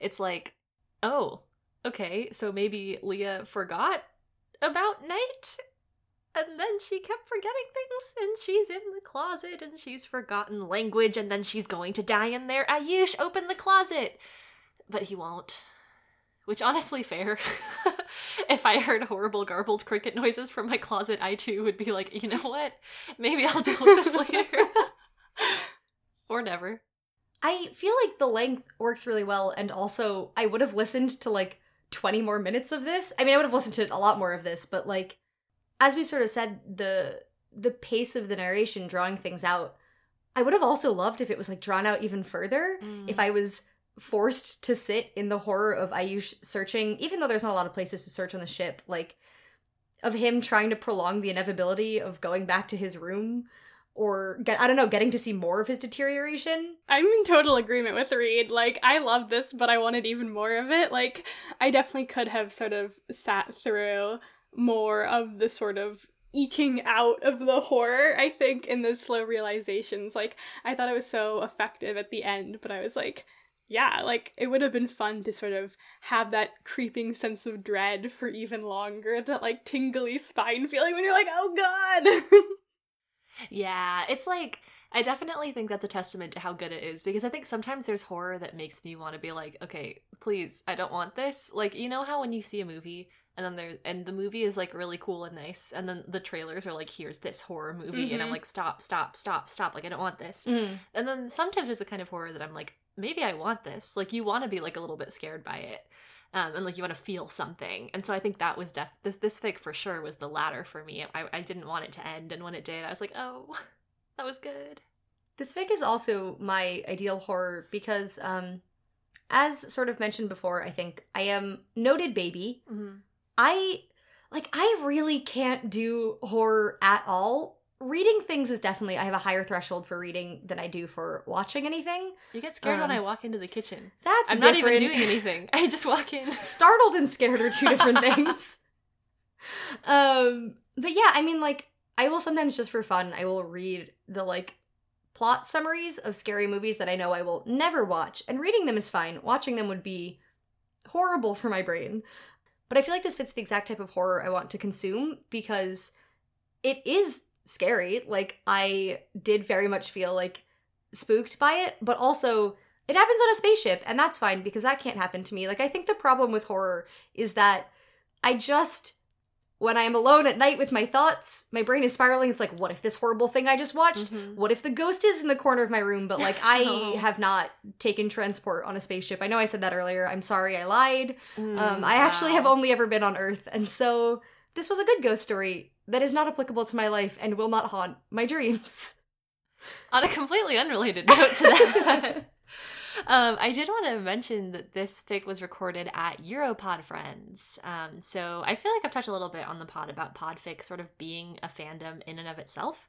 it's like oh okay so maybe leah forgot about night and then she kept forgetting things and she's in the closet and she's forgotten language and then she's going to die in there. Ayush open the closet! But he won't. Which honestly fair. If i heard horrible garbled cricket noises from my closet i too would be like you know what? Maybe i'll deal with this later. Or never. I feel like the length works really well, and also I would have listened to like 20 more minutes of this. I mean, I would have listened to a lot more of this, but like, as we sort of said, the the pace of the narration drawing things out, I would have also loved if it was like drawn out even further. Mm. If I was forced to sit in the horror of Ayush searching, even though there's not a lot of places to search on the ship, like of him trying to prolong the inevitability of going back to his room or get I don't know, getting to see more of his deterioration. I'm in total agreement with Reed. Like, I love this, but I wanted even more of it. Like, I definitely could have sort of sat through more of the sort of eking out of the horror, I think, in those slow realizations. Like, I thought it was so effective at the end, but I was like, yeah, like it would have been fun to sort of have that creeping sense of dread for even longer, that like tingly spine feeling when you're like, oh god. Yeah, it's like I definitely think that's a testament to how good it is because I think sometimes there's horror that makes me want to be like, okay, please, I don't want this. Like, you know how when you see a movie and then there and the movie is like really cool and nice and then the trailers are like here's this horror movie and I'm Mhm. like stop, stop, stop, stop, like I don't want this. Mm. And then sometimes there's a kind of horror that I'm like, maybe I want this. Like you want to be like a little bit scared by it. Um, and like you want to feel something. And so I think that was def this this fic for sure was the latter for me. I, I didn't want it to end and when it did, I was like, oh, that was good. This fic is also my ideal horror because, um, as sort of mentioned before, I think I am noted baby. Mm-hmm. I like I really can't do horror at all. Reading things is definitely I have a higher threshold for reading than I do for watching anything. You get scared when Um, I walk into the kitchen. That's I'm not even doing anything. I just walk in. Startled and scared are two different things. Um, but yeah, I mean, like I will sometimes just for fun, I will read the like plot summaries of scary movies that I know I will never watch, and reading them is fine. Watching them would be horrible for my brain. But I feel like this fits the exact type of horror I want to consume because it is scary. Like I did very much feel like spooked by it, but also it happens on a spaceship and that's fine because that can't happen to me. Like I think the problem with horror is that I just when I am alone at night with my thoughts, my brain is spiraling. It's like, what if this horrible thing I just watched? Mhm. What if the ghost is in the corner of my room? But like, I Oh. have not taken transport on a spaceship. I know I said that earlier. I'm sorry, I lied. Mm, Um, I actually have only ever been on Earth, and so this was a good ghost story that is not applicable to my life and will not haunt my dreams. On a completely unrelated note to that, um, I did want to mention that this fic was recorded at Europod Friends. Um, so I feel like I've touched a little bit on the pod about podfic sort of being a fandom in and of itself.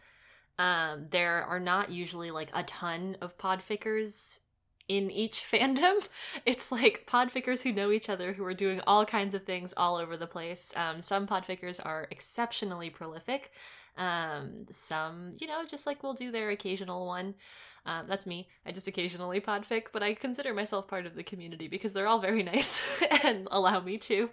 Um, there are not usually like a ton of podfickers in each fandom. It's like podfickers who know each other who are doing all kinds of things all over the place. Um, some podfickers are exceptionally prolific. Um, some, you know, just like will do their occasional one. Um, that's me. I just occasionally podfic, but I consider myself part of the community because they're all very nice and allow me to.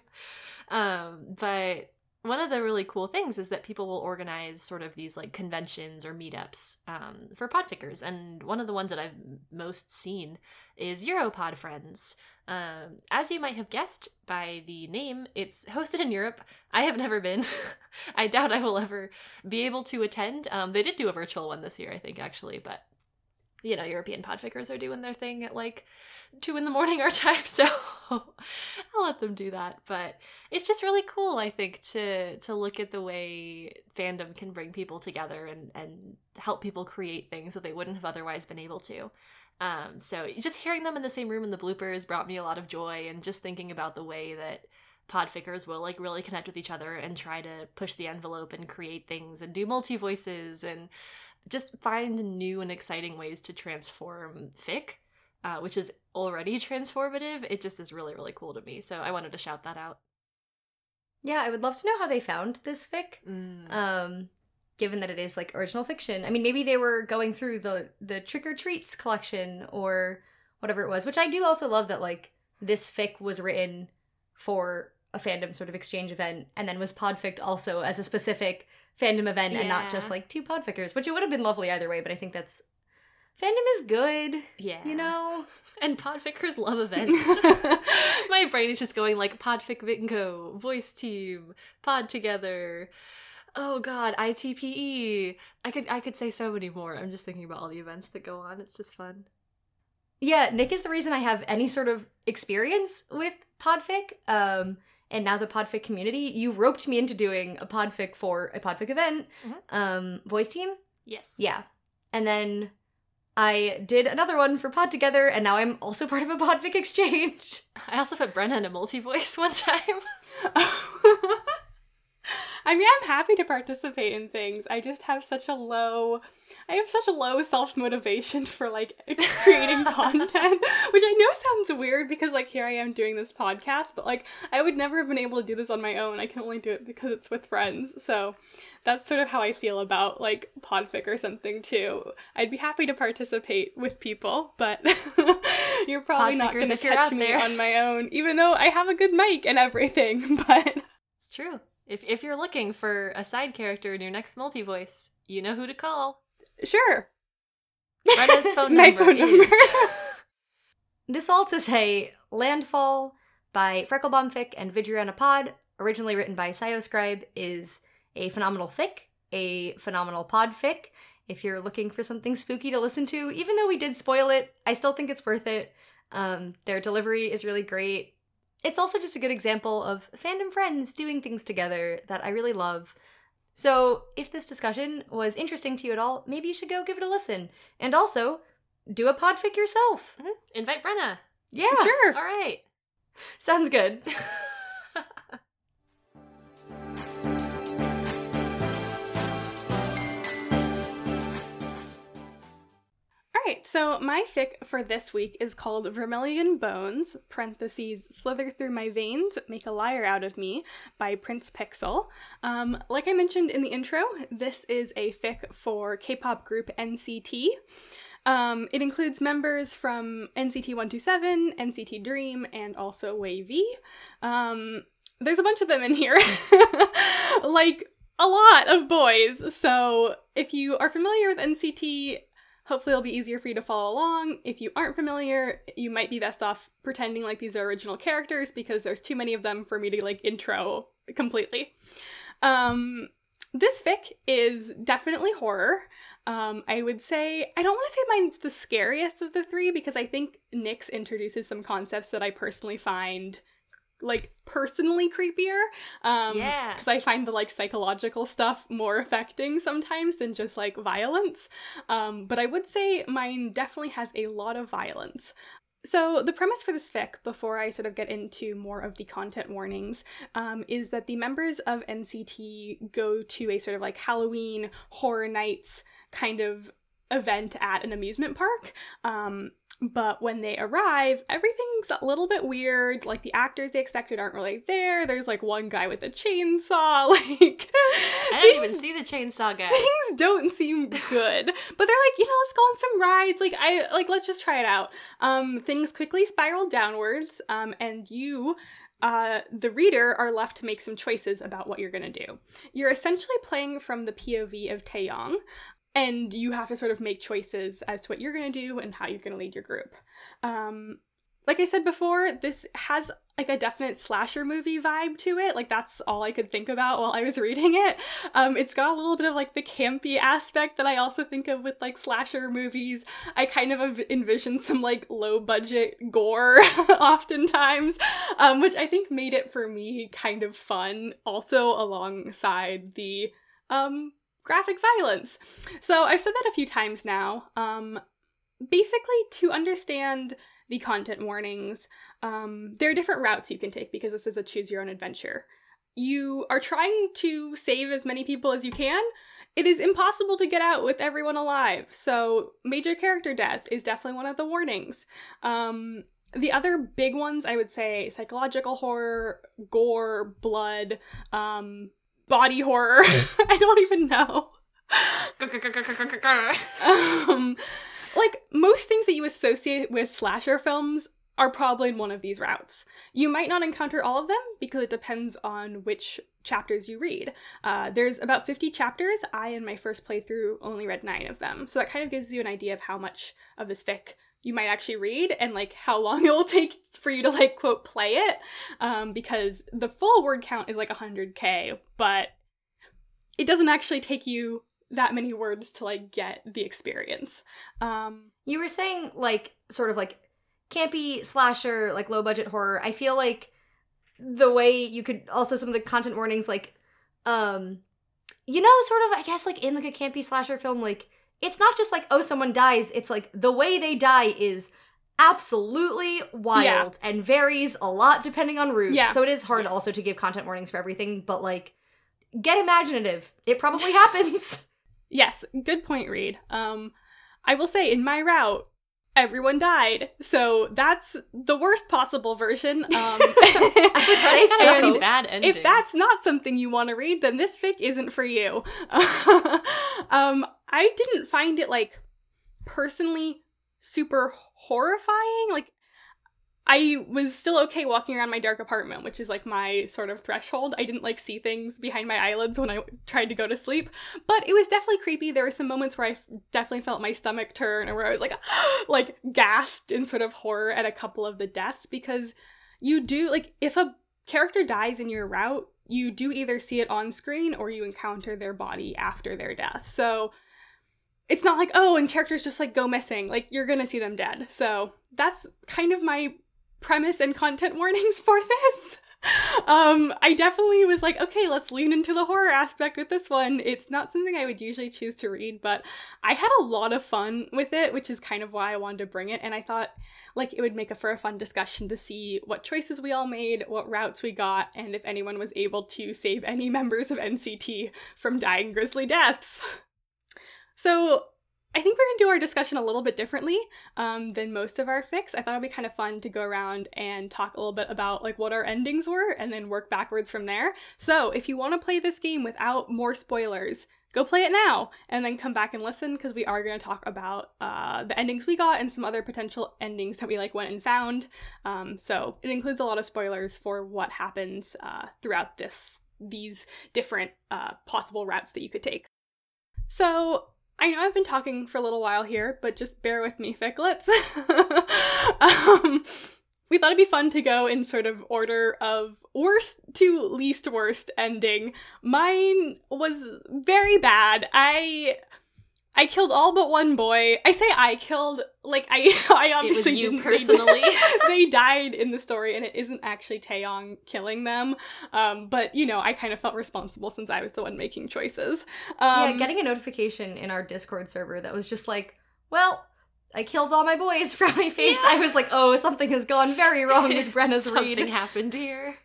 Um, but one of the really cool things is that people will organize sort of these like conventions or meetups um, for podfickers. And one of the ones that I've most seen is Europod Friends. Um, as you might have guessed by the name, it's hosted in Europe. I have never been. I doubt I will ever be able to attend. Um, they did do a virtual one this year, I think, actually, but you know, European podfickers are doing their thing at like two in the morning our time, so I'll let them do that. But it's just really cool, I think, to to look at the way fandom can bring people together and and help people create things that they wouldn't have otherwise been able to. Um, so just hearing them in the same room in the bloopers brought me a lot of joy, and just thinking about the way that podfickers will like really connect with each other and try to push the envelope and create things and do multi voices and just find new and exciting ways to transform fic, uh, which is already transformative. It just is really really cool to me. So I wanted to shout that out. Yeah, I would love to know how they found this fic. Mm. Um, given that it is like original fiction. I mean, maybe they were going through the the trick or treats collection or whatever it was, which I do also love that like this fic was written for a fandom sort of exchange event and then was podficked also as a specific fandom event and not just like two podfickers, which it would have been lovely either way, but I think that's fandom is good, yeah, you know? and podfickers love events. My brain is just going like Podfic Bingo, voice team, pod together. Oh god, ITPE. I could I could say so many more. I'm just thinking about all the events that go on. It's just fun. Yeah, Nick is the reason I have any sort of experience with podfic. Um, and now the podfic community, you roped me into doing a podfic for a podfic event. Mhm. Um, voice team, Yes. yeah, and then I did another one for Pod Together, and now I'm also part of a Podfic exchange. I also put Brenna in a multi voice one time. I mean, I'm happy to participate in things. I just have such a low, I have such a low self motivation for like creating content, which I know sounds weird because like here I am doing this podcast, but like I would never have been able to do this on my own. I can only do it because it's with friends. So that's sort of how I feel about like podfic or something too. I'd be happy to participate with people, but you're probably not going to catch me there. on my own, even though I have a good mic and everything. But it's true. If if you're looking for a side character in your next multi voice, you know who to call. Sure. Brenna's phone number, phone number. is. this all to say, Landfall by Frecklebombfic and Vidriana Pod, originally written by Scioscribe, is a phenomenal fic, a phenomenal pod fic. If you're looking for something spooky to listen to, even though we did spoil it, I still think it's worth it. Um, their delivery is really great it's also just a good example of fandom friends doing things together that I really love. So, if this discussion was interesting to you at all, maybe you should go give it a listen. And also, do a podfic yourself. Mm-hmm. Invite Brenna. Yeah. Sure. All right. Sounds good. right, so my fic for this week is called Vermilion Bones, parentheses, slither through my veins, make a liar out of me, by Prince Pixel. Um, like I mentioned in the intro, this is a fic for K-pop group NCT. Um, it includes members from NCT 127, NCT Dream, and also WayV. Um, there's a bunch of them in here. like, a lot of boys. So, if you are familiar with NCT, Hopefully, it'll be easier for you to follow along. If you aren't familiar, you might be best off pretending like these are original characters because there's too many of them for me to like intro completely. Um, this fic is definitely horror. Um, I would say I don't want to say mine's the scariest of the three because I think Nyx introduces some concepts that I personally find like personally creepier. Um, yeah. Because I find the like psychological stuff more affecting sometimes than just like violence. Um, but I would say mine definitely has a lot of violence. So, the premise for this fic, before I sort of get into more of the content warnings, um, is that the members of NCT go to a sort of like Halloween horror nights kind of event at an amusement park. Um, but when they arrive, everything's a little bit weird. Like the actors they expected aren't really there. There's like one guy with a chainsaw. Like I didn't even see the chainsaw guy. Things don't seem good. but they're like, you know, let's go on some rides. Like I like let's just try it out. Um, things quickly spiral downwards. Um, and you uh, the reader are left to make some choices about what you're going to do. You're essentially playing from the POV of Taeyong, and you have to sort of make choices as to what you're going to do and how you're going to lead your group. Um, like I said before, this has like a definite slasher movie vibe to it. Like that's all I could think about while I was reading it. Um, it's got a little bit of like the campy aspect that I also think of with like slasher movies. I kind of envision some like low budget gore oftentimes, um, which I think made it for me kind of fun. Also alongside the um graphic violence. So I've said that a few times now. Um, basically, to understand the content warnings, um, there are different routes you can take because this is a choose your own adventure. You are trying to save as many people as you can. It is impossible to get out with everyone alive, so major character death is definitely one of the warnings. Um, the other big ones, I would say, psychological horror, gore, blood, um, body horror. I don't even know. um, like most things that you associate with slasher films are probably in one of these routes. You might not encounter all of them because it depends on which chapters you read. Uh, there's about 50 chapters. I, in my first playthrough, only read nine of them. So that kind of gives you an idea of how much of this fic you might actually read and like how long it will take for you to like quote play it um, because the full word count is like 100k but it doesn't actually take you that many words to like get the experience. Um, you were saying like sort of like campy slasher like low budget horror. I feel like the way you could also some of the content warnings like um you know sort of i guess like in like a campy slasher film like it's not just like, oh, someone dies. It's like the way they die is absolutely wild and varies a lot depending on route. Yeah. So it is hard Yes. also to give content warnings for everything, but like, get imaginative. It probably happens. Yes, good point, Reed. Um, I will say in my route, everyone died, so that's the worst possible version. Um, I would say so. Bad ending. if that's not something you want to read, then this fic isn't for you. um, I didn't find it like personally super horrifying. Like I was still okay walking around my dark apartment, which is like my sort of threshold. I didn't like see things behind my eyelids when I tried to go to sleep, but it was definitely creepy. There were some moments where I definitely felt my stomach turn and where I was like like gasped in sort of horror at a couple of the deaths because you do like if a character dies in your route, you do either see it on screen or you encounter their body after their death. So it's not like, oh, and characters just like go missing. Like you're gonna see them dead. So that's kind of my premise and content warnings for this. Um, I definitely was like, okay, let's lean into the horror aspect with this one. It's not something I would usually choose to read, but I had a lot of fun with it, which is kind of why I wanted to bring it. And I thought like it would make it for a fun discussion to see what choices we all made, what routes we got, and if anyone was able to save any members of NCT from dying grisly deaths. So I think we're gonna do our discussion a little bit differently um, than most of our fics. I thought it'd be kind of fun to go around and talk a little bit about like what our endings were, and then work backwards from there. So if you want to play this game without more spoilers, go play it now, and then come back and listen because we are gonna talk about uh, the endings we got and some other potential endings that we like went and found. Um, so it includes a lot of spoilers for what happens uh, throughout this these different uh, possible routes that you could take. So I know I've been talking for a little while here, but just bear with me, ficklets. um, we thought it'd be fun to go in sort of order of worst to least worst ending. Mine was very bad. I I killed all but one boy. I say I killed like I I obviously you didn't- personally. they died in the story and it isn't actually Taeyong killing them. Um, but you know, I kind of felt responsible since I was the one making choices. Um, yeah, getting a notification in our Discord server that was just like, well, I killed all my boys from my face. I was like, oh, something has gone very wrong with Brenna's Something read. happened here.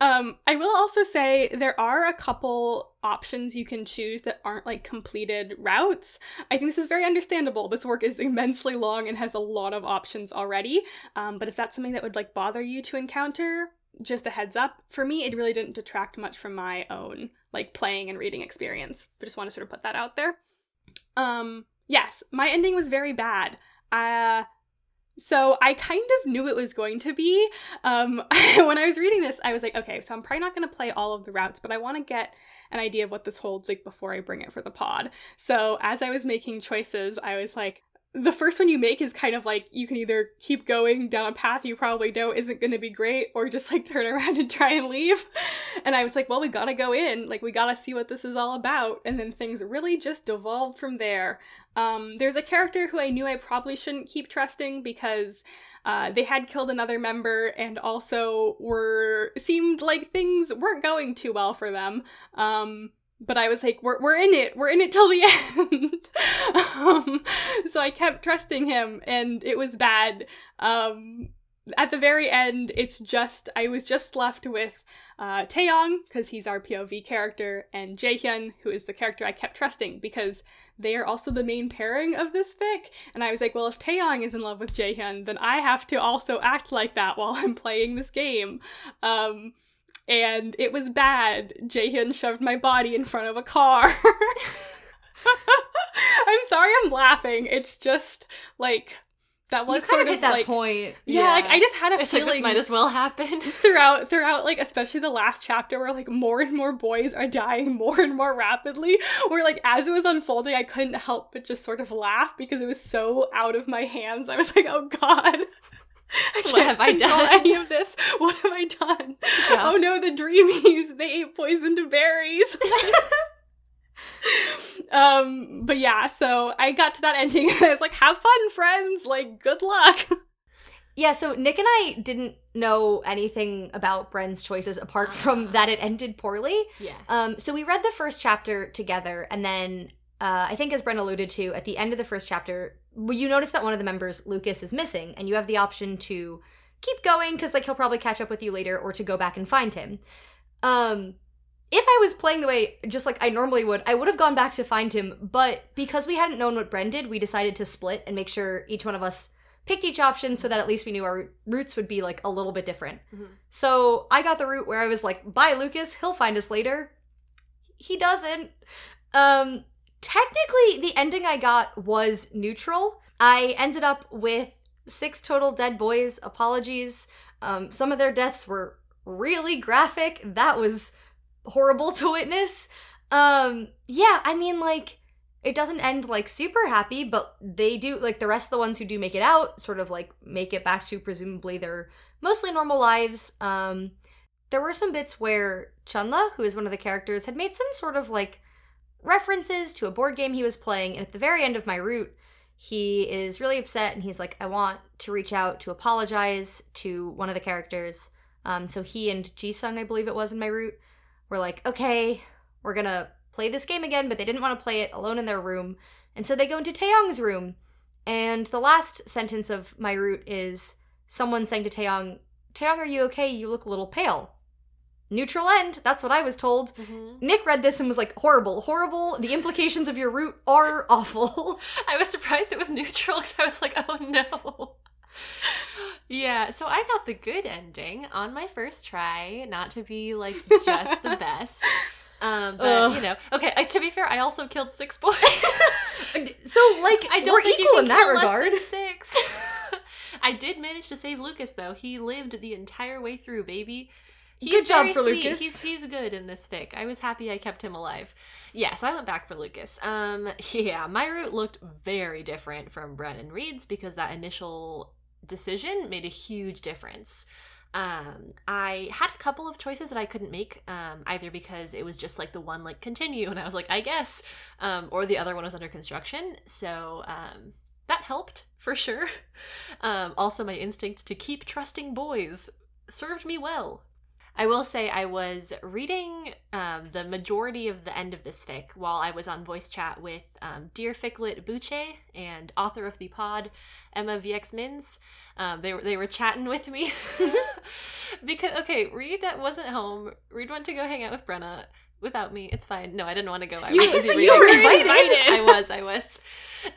Um, I will also say there are a couple options you can choose that aren't like completed routes. I think this is very understandable. This work is immensely long and has a lot of options already. Um, but if that's something that would like bother you to encounter, just a heads up. For me, it really didn't detract much from my own like playing and reading experience. But just want to sort of put that out there. Um, yes, my ending was very bad. Uh so I kind of knew it was going to be. Um, when I was reading this, I was like, okay, so I'm probably not going to play all of the routes, but I want to get an idea of what this holds like before I bring it for the pod. So as I was making choices, I was like, the first one you make is kind of like you can either keep going down a path you probably know isn't going to be great or just like turn around and try and leave. And I was like, well, we got to go in. Like we got to see what this is all about. And then things really just devolved from there. Um, there's a character who I knew I probably shouldn't keep trusting because uh, they had killed another member and also were seemed like things weren't going too well for them. Um, but I was like, we're, we're in it. We're in it till the end. um, so I kept trusting him and it was bad. Um, at the very end, it's just, I was just left with uh, Taeyong, because he's our POV character, and Jaehyun, who is the character I kept trusting because they are also the main pairing of this fic. And I was like, well, if Taeyong is in love with Jaehyun, then I have to also act like that while I'm playing this game. Um, and it was bad. Jaehyun shoved my body in front of a car. I'm sorry I'm laughing. It's just like that was you kind sort of hit that like point. yeah, like I just had a It's like feeling this might as well happen. throughout throughout like especially the last chapter where like more and more boys are dying more and more rapidly where like as it was unfolding I couldn't help but just sort of laugh because it was so out of my hands. I was like, "Oh god. I What have I done?" Any of this? What have I done? Yeah. Oh no, the dreamies! They ate poisoned berries. um, but yeah, so I got to that ending and I was like, "Have fun, friends! Like, good luck." Yeah, so Nick and I didn't know anything about Bren's choices apart from that it ended poorly. Yeah. Um, so we read the first chapter together, and then uh, I think as Bren alluded to, at the end of the first chapter, well, you notice that one of the members, Lucas, is missing, and you have the option to keep going because like he'll probably catch up with you later, or to go back and find him. Um, if I was playing the way just like I normally would, I would have gone back to find him, but because we hadn't known what Bren did, we decided to split and make sure each one of us picked each option so that at least we knew our routes would be like a little bit different. Mhm. So I got the route where I was like, bye Lucas, he'll find us later. He doesn't. Um technically the ending I got was neutral. I ended up with six total dead boys. Apologies. Um some of their deaths were really graphic. That was horrible to witness. Um yeah, I mean like it doesn't end like super happy, but they do like the rest of the ones who do make it out sort of like make it back to presumably their mostly normal lives. Um there were some bits where Chenle, who is one of the characters, had made some sort of like references to a board game he was playing, and at the very end of my route, he is really upset and he's like, I want to reach out to apologize to one of the characters. Um, so he and Jisung, I believe it was in my route, were like, okay, we're gonna play this game again, but they didn't want to play it alone in their room. And so they go into Taeyong's room. And the last sentence of my route is someone saying to Taeyong, Taeyong, are you okay? You look a little pale. Neutral end. That's what I was told. Mhm. Nick read this and was like, horrible, horrible. The implications of your route are awful. I was surprised it was neutral because I was like, oh no. yeah, so I got the good ending on my first try, not to be like just the best. Um, but Ugh. you know, okay. I, to be fair, I also killed six boys. so, like, I don't we're equal in that regard. six. I did manage to save Lucas though. He lived the entire way through, baby. Good job for sweet. Lucas. He's he's good in this fic. I was happy I kept him alive. Yeah, so I went back for Lucas. Um, yeah, my route looked very different from Bren and Reed's because that initial decision made a huge difference. Um, I had a couple of choices that I couldn't make, um, either because it was just like the one like continue, and I was like, I guess, um, or the other one was under construction. So um, that helped for sure. Um, also, my instinct to keep trusting boys served me well. I will say I was reading um, the majority of the end of this fic while I was on voice chat with um, Dear Ficlet Buche and author of the pod, Emma VX Mins. Um, they, were, they were chatting with me. because, okay, Reed wasn't home. Reed went to go hang out with Brenna without me. It's fine. No, I didn't want to go. I You- was you were invited. I was, I was.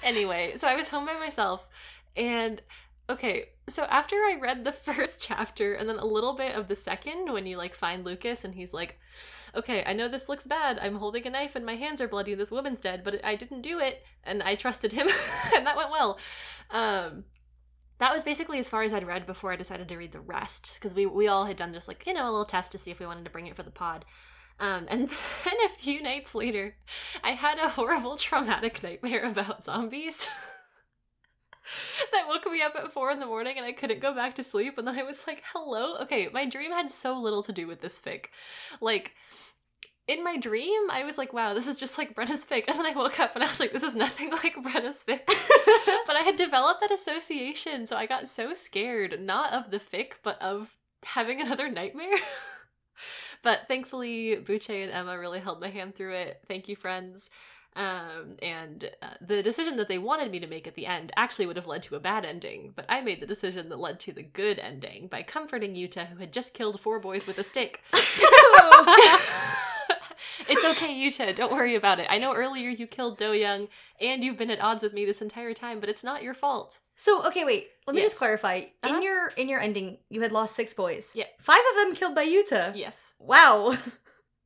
Anyway, so I was home by myself and okay, so after I read the first chapter and then a little bit of the second when you like find Lucas and he's like, "Okay, I know this looks bad. I'm holding a knife and my hands are bloody this woman's dead, but I didn't do it." And I trusted him and that went well. Um that was basically as far as I'd read before I decided to read the rest because we we all had done just like, you know, a little test to see if we wanted to bring it for the pod. Um, and then a few nights later, I had a horrible traumatic nightmare about zombies. that woke me up at four in the morning and I couldn't go back to sleep. And then I was like, hello? Okay, my dream had so little to do with this fic. Like, in my dream, I was like, wow, this is just like Brenna's fic. And then I woke up and I was like, this is nothing like Brenna's fic. but I had developed that association, so I got so scared, not of the fic, but of having another nightmare. but thankfully, Buche and Emma really held my hand through it. Thank you, friends. Um, and uh, the decision that they wanted me to make at the end actually would have led to a bad ending, but I made the decision that led to the good ending by comforting Yuta, who had just killed four boys with a stick. it's okay, Yuta. Don't worry about it. I know earlier you killed Doyoung, and you've been at odds with me this entire time, but it's not your fault. So okay, wait. Let me Yes. just clarify. Uh-huh. In your in your ending, you had lost six boys. Yeah. Five of them killed by Yuta. Yes. Wow.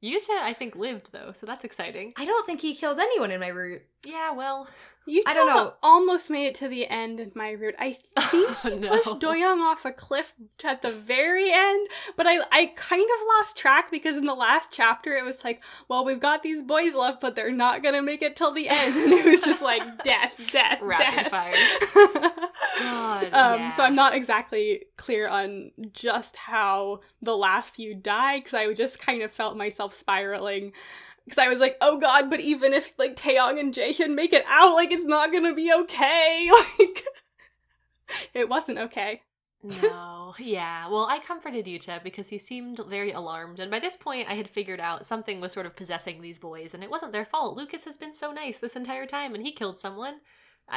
Yuta, I think, lived though, so that's exciting. I don't think he killed anyone in my route. Yeah, well, You I don't know. Almost made it to the end in my route. I think Oh, he no. pushed Doyoung off a cliff at the very end, but I I kind of lost track because in the last chapter it was like, well, we've got these boys left, but they're not gonna make it till the end, and it was just like death, death, rapid death. fire. God, um, yeah. So I'm not exactly clear on just how the last few died because I just kind of felt myself spiraling. Because I was like, oh god, but even if like Taeyong and Jaehyun make it out, like it's not gonna be okay. Like it wasn't okay. No, yeah. Well, I comforted Yuta because he seemed very alarmed, and by this point, I had figured out something was sort of possessing these boys, and it wasn't their fault. Lucas has been so nice this entire time, and he killed someone.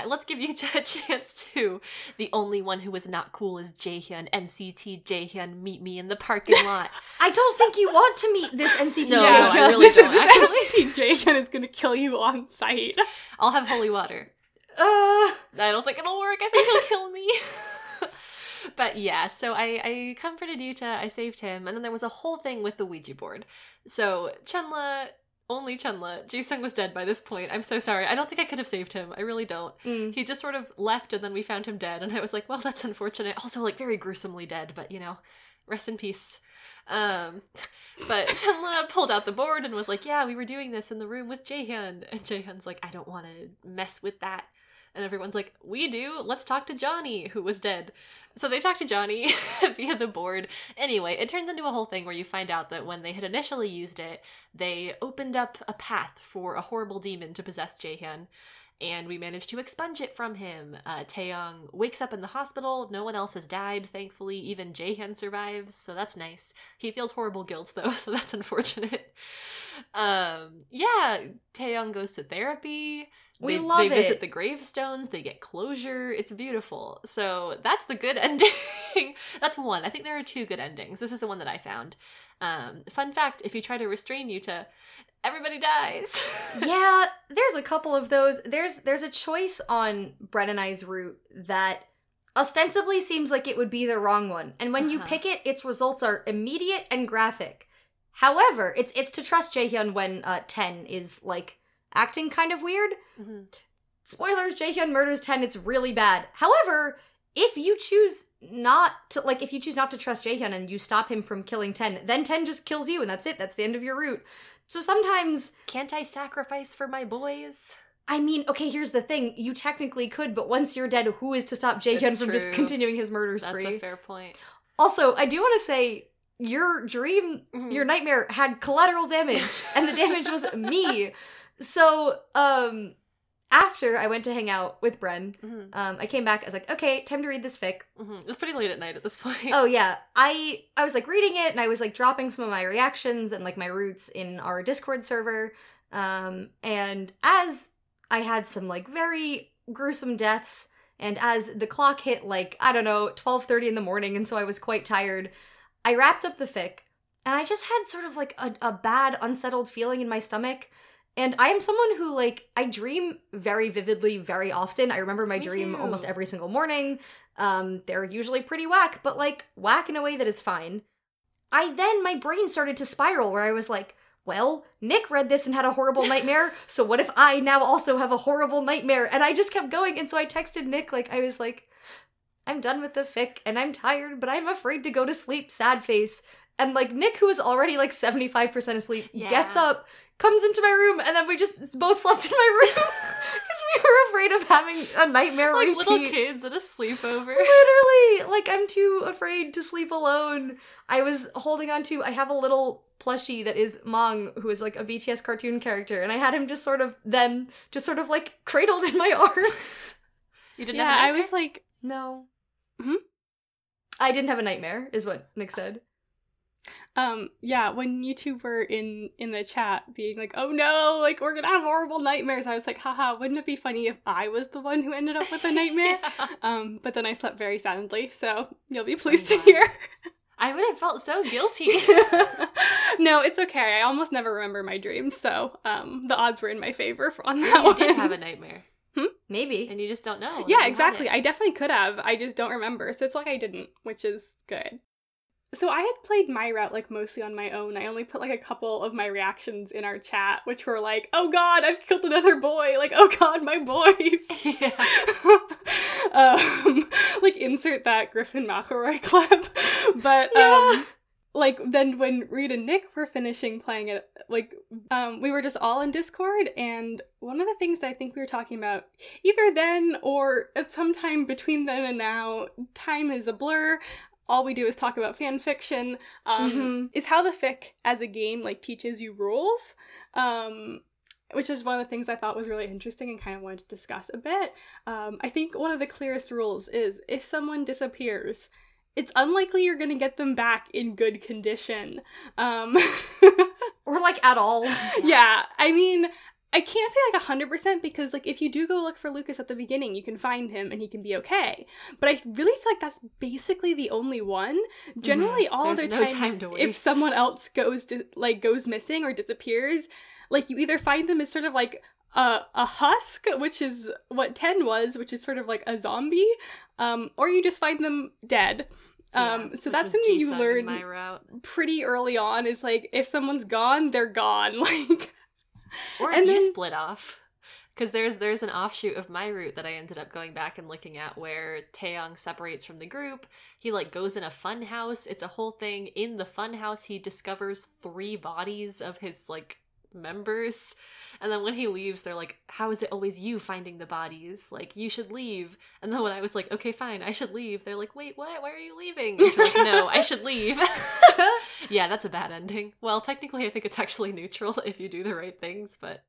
Let's give you a chance too. The only one who was not cool is Jaehyun. NCT Jaehyun, meet me in the parking lot. I don't think you want to meet this NCT. No, Yeah. I really this don't, actually. this NCT Jaehyun is gonna kill you on sight. I'll have holy water. Uh, I don't think it'll work. I think he'll kill me. but yeah, so I, I comforted Yuta, I saved him, and then there was a whole thing with the Ouija board. So Chenle, only Chenle, Jisung was dead by this point. I'm so sorry. I don't think I could have saved him. I really don't. mm. He just sort of left and then we found him dead, and I was like, well, that's unfortunate. Also, like, very gruesomely dead, but you know, rest in peace. Um, but Chenle pulled out the board and was like, yeah, we were doing this in the room with Jaehyun. And Jaehyun's like, I don't want to mess with that. And everyone's like, we do. Let's talk to Johnny, who was dead. So they talk to Johnny via the board. Anyway, it turns into a whole thing where you find out that when they had initially used it, they opened up a path for a horrible demon to possess Jaehyun. And we managed to expunge it from him. Uh, Taeyong wakes up in the hospital. No one else has died, thankfully. Even Jaehyun survives, so that's nice. He feels horrible guilt, though, so that's unfortunate. Um, yeah, Taeyong goes to therapy. We they, love they it. visit the gravestones. They get closure. It's beautiful. So that's the good ending. that's one. I think there are two good endings. This is the one that I found. Um, fun fact: if you try to restrain Yuta, everybody dies. yeah, there's a couple of those. There's there's a choice on Bren and I's route that ostensibly seems like it would be the wrong one, and when you Uh-huh. pick it, its results are immediate and graphic. However, it's it's to trust Jaehyun when uh, Ten is like acting kind of weird. Mhm. Spoilers: Jaehyun murders Ten. It's really bad. However, if you choose not to like, if you choose not to trust Jaehyun and you stop him from killing Ten, then Ten just kills you, and that's it. That's the end of your route. So sometimes Can't I sacrifice for my boys? I mean, okay, here's the thing. You technically could, but once you're dead, who is to stop Jaehyun from just continuing his murder spree? That's a fair point. also, I do want to say your dream, Mhm. your nightmare had collateral damage, and the damage was me. So, um, after I went to hang out with Bren, Mhm. um, I came back. I was like, okay, time to read this fic. Mhm. It was pretty late at night at this point. Oh yeah, I I was like reading it and I was like dropping some of my reactions and like my routes in our Discord server. Um and as I had some like very gruesome deaths and as the clock hit like I don't know 12:30 in the morning and so I was quite tired, I wrapped up the fic and I just had sort of like a, a bad unsettled feeling in my stomach. And I am someone who like I dream very vividly very often. I remember my Me dream too. almost every single morning. Um, they're usually pretty whack, but like whack in a way that is fine. I then my brain started to spiral where I was like, well, Nick read this and had a horrible nightmare, so what if I now also have a horrible nightmare? And I just kept going, and so I texted Nick like I was like, I'm done with the fic and I'm tired, but I'm afraid to go to sleep, sad face. And like Nick, who was already like 75% asleep, Yeah. gets up, comes into my room, and then we just both slept in my room. Because we were afraid of having a nightmare like repeat. little kids at a sleepover. Literally, like I'm too afraid to sleep alone. I was holding on to. I have a little plushie that is Mang, who is like a BTS cartoon character, and I had him just sort of then just sort of like cradled in my arms. You didn't yeah, have a I nightmare? I was like, No. Mhm. I didn't have a nightmare, is what Nick said. Um, yeah, when you two were in in the chat being like, "Oh no, like we're gonna have horrible nightmares," I was like, "Haha, wouldn't it be funny if I was the one who ended up with a nightmare?" Yeah. Um, but then I slept very soundly, so you'll be pleased to glad. hear. I would have felt so guilty. no, it's okay. I almost never remember my dreams, so um, the odds were in my favor for- on that you one. did have a nightmare, Hmm? Maybe. and you just don't know. yeah, exactly. I definitely could have. I just don't remember. So it's like I didn't, which is good. So I had played my route like mostly on my own. I only put like a couple of my reactions in our chat, which were like, "Oh God, I've killed another boy!" Like, "Oh God, my boys!" yeah. um, like insert that Griffin McElroy clip. But Yeah. um, like then when Reed and Nick were finishing playing it, like um, we were just all in Discord, and one of the things that I think we were talking about either then or at some time between then and now, time is a blur. All we do is talk about fan fiction. Um, Mhm. Is how the fic as a game like teaches you rules. Um, which is one of the things I thought was really interesting and kind of wanted to discuss a bit. Um, I think one of the clearest rules is if someone disappears it's unlikely you're gonna get them back in good condition. Um, or like at all. yeah, I mean, I can't say like hundred percent because like if you do go look for Lucas at the beginning, you can find him and he can be okay. But I really feel like that's basically the only one. Generally, all There's other no times, time to if someone else goes to like goes missing or disappears, like you either find them as sort of like a, a husk, which is what Ten was, which is sort of like a zombie, um, or you just find them dead. Um, Yeah, so that's something you learn pretty early on. Is like if someone's gone, they're gone. Like Or And you then- split off. Because there's there's an offshoot of my route that I ended up going back and looking at where Taeyong separates from the group. He like goes in a fun house. It's a whole thing. In the fun house, he discovers three bodies of his like members. And then when he leaves, they're like, How is it always you finding the bodies? Like, you should leave. And then when I was like, Okay, fine, I should leave, they're like, Wait, what? Why are you leaving? Like, no, I should leave. yeah, that's a bad ending. Well, technically, I think it's actually neutral if you do the right things, but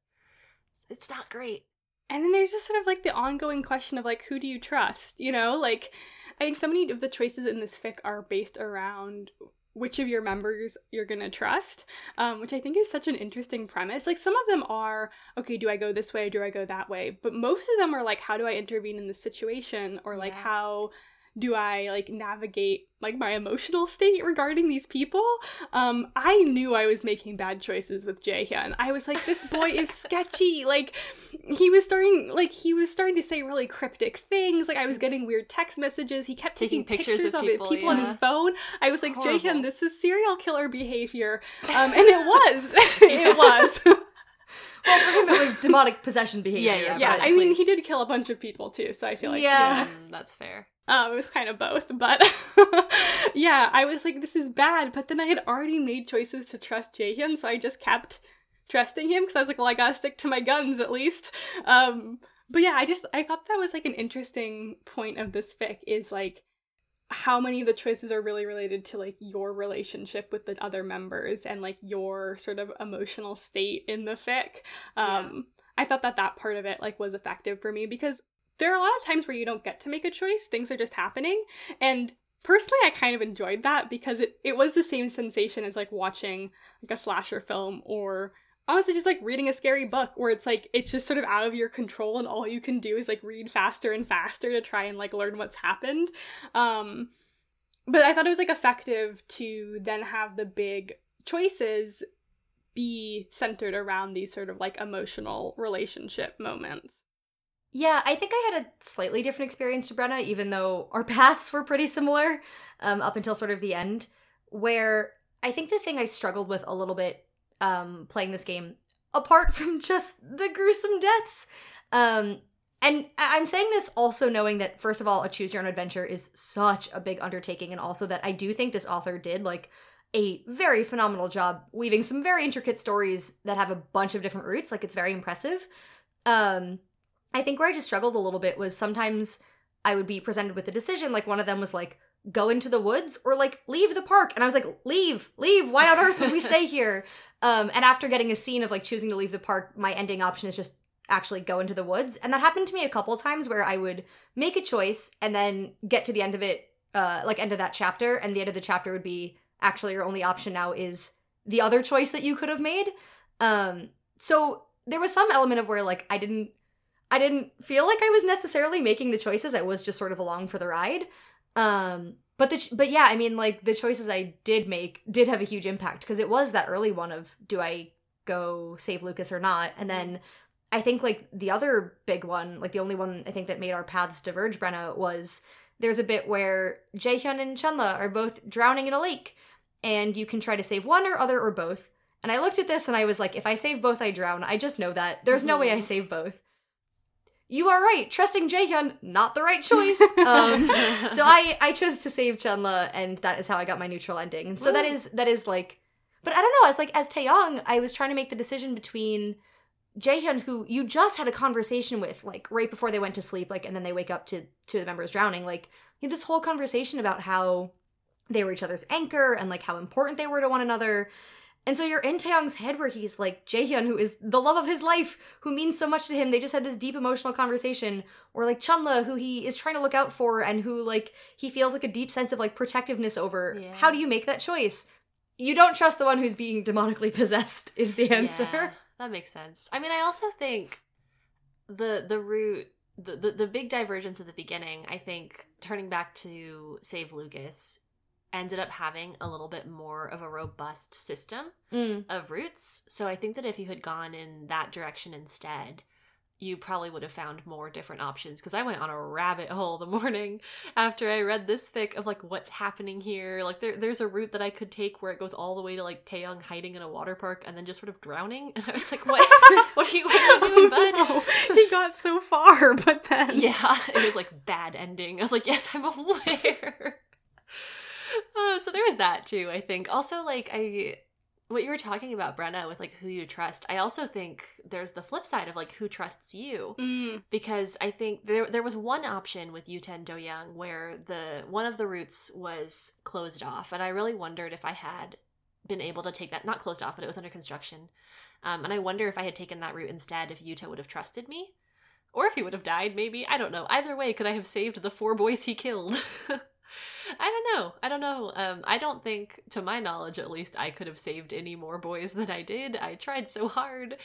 it's not great. And then there's just sort of like the ongoing question of like who do you trust? You know, like I think so many of the choices in this fic are based around which of your members you're gonna trust, um, which I think is such an interesting premise. Like some of them are okay, do I go this way, do I go that way? But most of them are like, how do I intervene in this situation, or like Yeah. how do I like navigate like my emotional state regarding these people? Um, I knew I was making bad choices with Jaehyun. I was like, this boy is sketchy. Like he was starting like he was starting to say really cryptic things. Like I was getting weird text messages. He kept taking, Taking pictures, pictures of, of it, people, people on his phone. I was like. Jaehyun, this is serial killer behavior. Um, and it was. it was. well, for him, it was demonic possession behavior. Yeah, yeah, yeah, but- I mean, he did kill a bunch of people too, so I feel like Yeah. Mm, that's fair. Um, it was kind of both, but yeah, I was like, this is bad. But then I had already made choices to trust Jaehyun, so I just kept trusting him because I was like, well, I gotta stick to my guns at least. Um, but yeah, I just I thought that was like an interesting point of this fic is like how many of the choices are really related to like your relationship with the other members and like your sort of emotional state in the fic. Um, I thought that that part of it like was effective for me because there are a lot of times where you don't get to make a choice. Things are just happening. And personally i kind of enjoyed that because it, it was the same sensation as like watching like a slasher film or honestly just like reading a scary book where it's like it's just sort of out of your control and all you can do is like read faster and faster to try and like learn what's happened um but i thought it was like effective to then have the big choices be centered around these sort of like emotional relationship moments Yeah, I think I had a slightly different experience to Brenna, even though our paths were pretty similar um, up until sort of the end. Where I think the thing I struggled with a little bit um, playing this game, apart from just the gruesome deaths, um, and I'm saying this also knowing that, first of all, a choose your own adventure is such a big undertaking, and also that I do think this author did like a very phenomenal job weaving some very intricate stories that have a bunch of different routes. Like, it's very impressive. Um, I think where I just struggled a little bit was sometimes I would be presented with a decision. Like one of them was like, go into the woods or like leave the park. And I was like, leave, leave. Why on earth would we stay here? Um, and after getting a scene of like choosing to leave the park, my ending option is just actually go into the woods. And that happened to me a couple times where I would make a choice and then get to the end of it, uh, like end of that chapter. And the end of the chapter would be actually your only option now is the other choice that you could have made. Um, so there was some element of where like I didn't I didn't feel like I was necessarily making the choices. I was just sort of along for the ride. Um, but the ch- but yeah, I mean, like the choices I did make did have a huge impact because it was that early one of do I go save Lucas or not, and then I think like the other big one, like the only one I think that made our paths diverge, Brenna, was there's a bit where Jaehyun and Chenle are both drowning in a lake, and you can try to save one or other or both. And I looked at this and I was like, if I save both, I drown. I just know that. There's no way I save both. You are right. Trusting Jaehyun, not the right choice. Um, so I I chose to save Chenle, and that is how I got my neutral ending. And so that Woo. is that is like, but I don't know. As like as Taeyong, I was trying to make the decision between Jaehyun, who you just had a conversation with, like right before they went to sleep, like, and then they wake up to to the members drowning. Like, you had this whole conversation about how they were each other's anchor and like how important they were to one another. And so you're in Taeyong's head where he's like Jaehyun, who is the love of his life, who means so much to him. They just had this deep emotional conversation. Or like Chenle, who he is trying to look out for and who like he feels like a deep sense of like protectiveness over. Yeah. How do you make that choice? You don't trust the one who's being demonically possessed, is the answer. Yeah, that makes sense. I mean, I also think the the route the, the the big divergence at the beginning, I think turning back to save Lucas ended up having a little bit more of a robust system Mm. of routes. So I think that if you had gone in that direction instead, you probably would have found more different options because I went on a rabbit hole the morning after I read this fic of like what's happening here. Like there, there's a route that I could take where it goes all the way to like Taeyong hiding in a water park and then just sort of drowning. And I was like, what? what are you, what are you doing, bud? Oh, no. He got so far, but then Yeah, it was like bad ending. I was like, yes, I'm aware. Uh, so there was that too. I think also like I, what you were talking about, Brenna, with like who you trust. I also think there's the flip side of like who trusts you Mm, because I think there there was one option with Yuta and Doyoung where the one of the routes was closed off, and I really wondered if I had been able to take that not closed off, but it was under construction, um, and I wonder if I had taken that route instead, if Yuta would have trusted me, or if he would have died. Maybe I don't know. Either way, could I have saved the four boys he killed? I don't know. I don't know. Um, I don't think, to my knowledge at least, I could have saved any more boys than I did. I tried so hard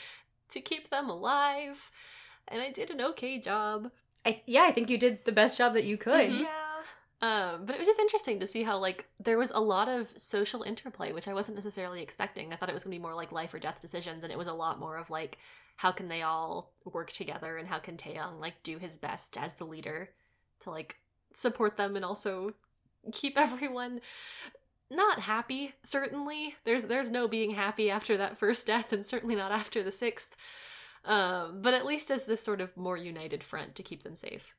to keep them alive, and I did an okay job. I, yeah, I think you did the best job that you could. Mhm. Yeah. Um, but it was just interesting to see how like there was a lot of social interplay, which I wasn't necessarily expecting. I thought it was gonna be more like life or death decisions, and it was a lot more of like how can they all work together and how can Taeyong like do his best as the leader to like support them and also keep everyone not happy certainly there's there's no being happy after that first death and certainly not after the sixth um but at least as this sort of more united front to keep them safe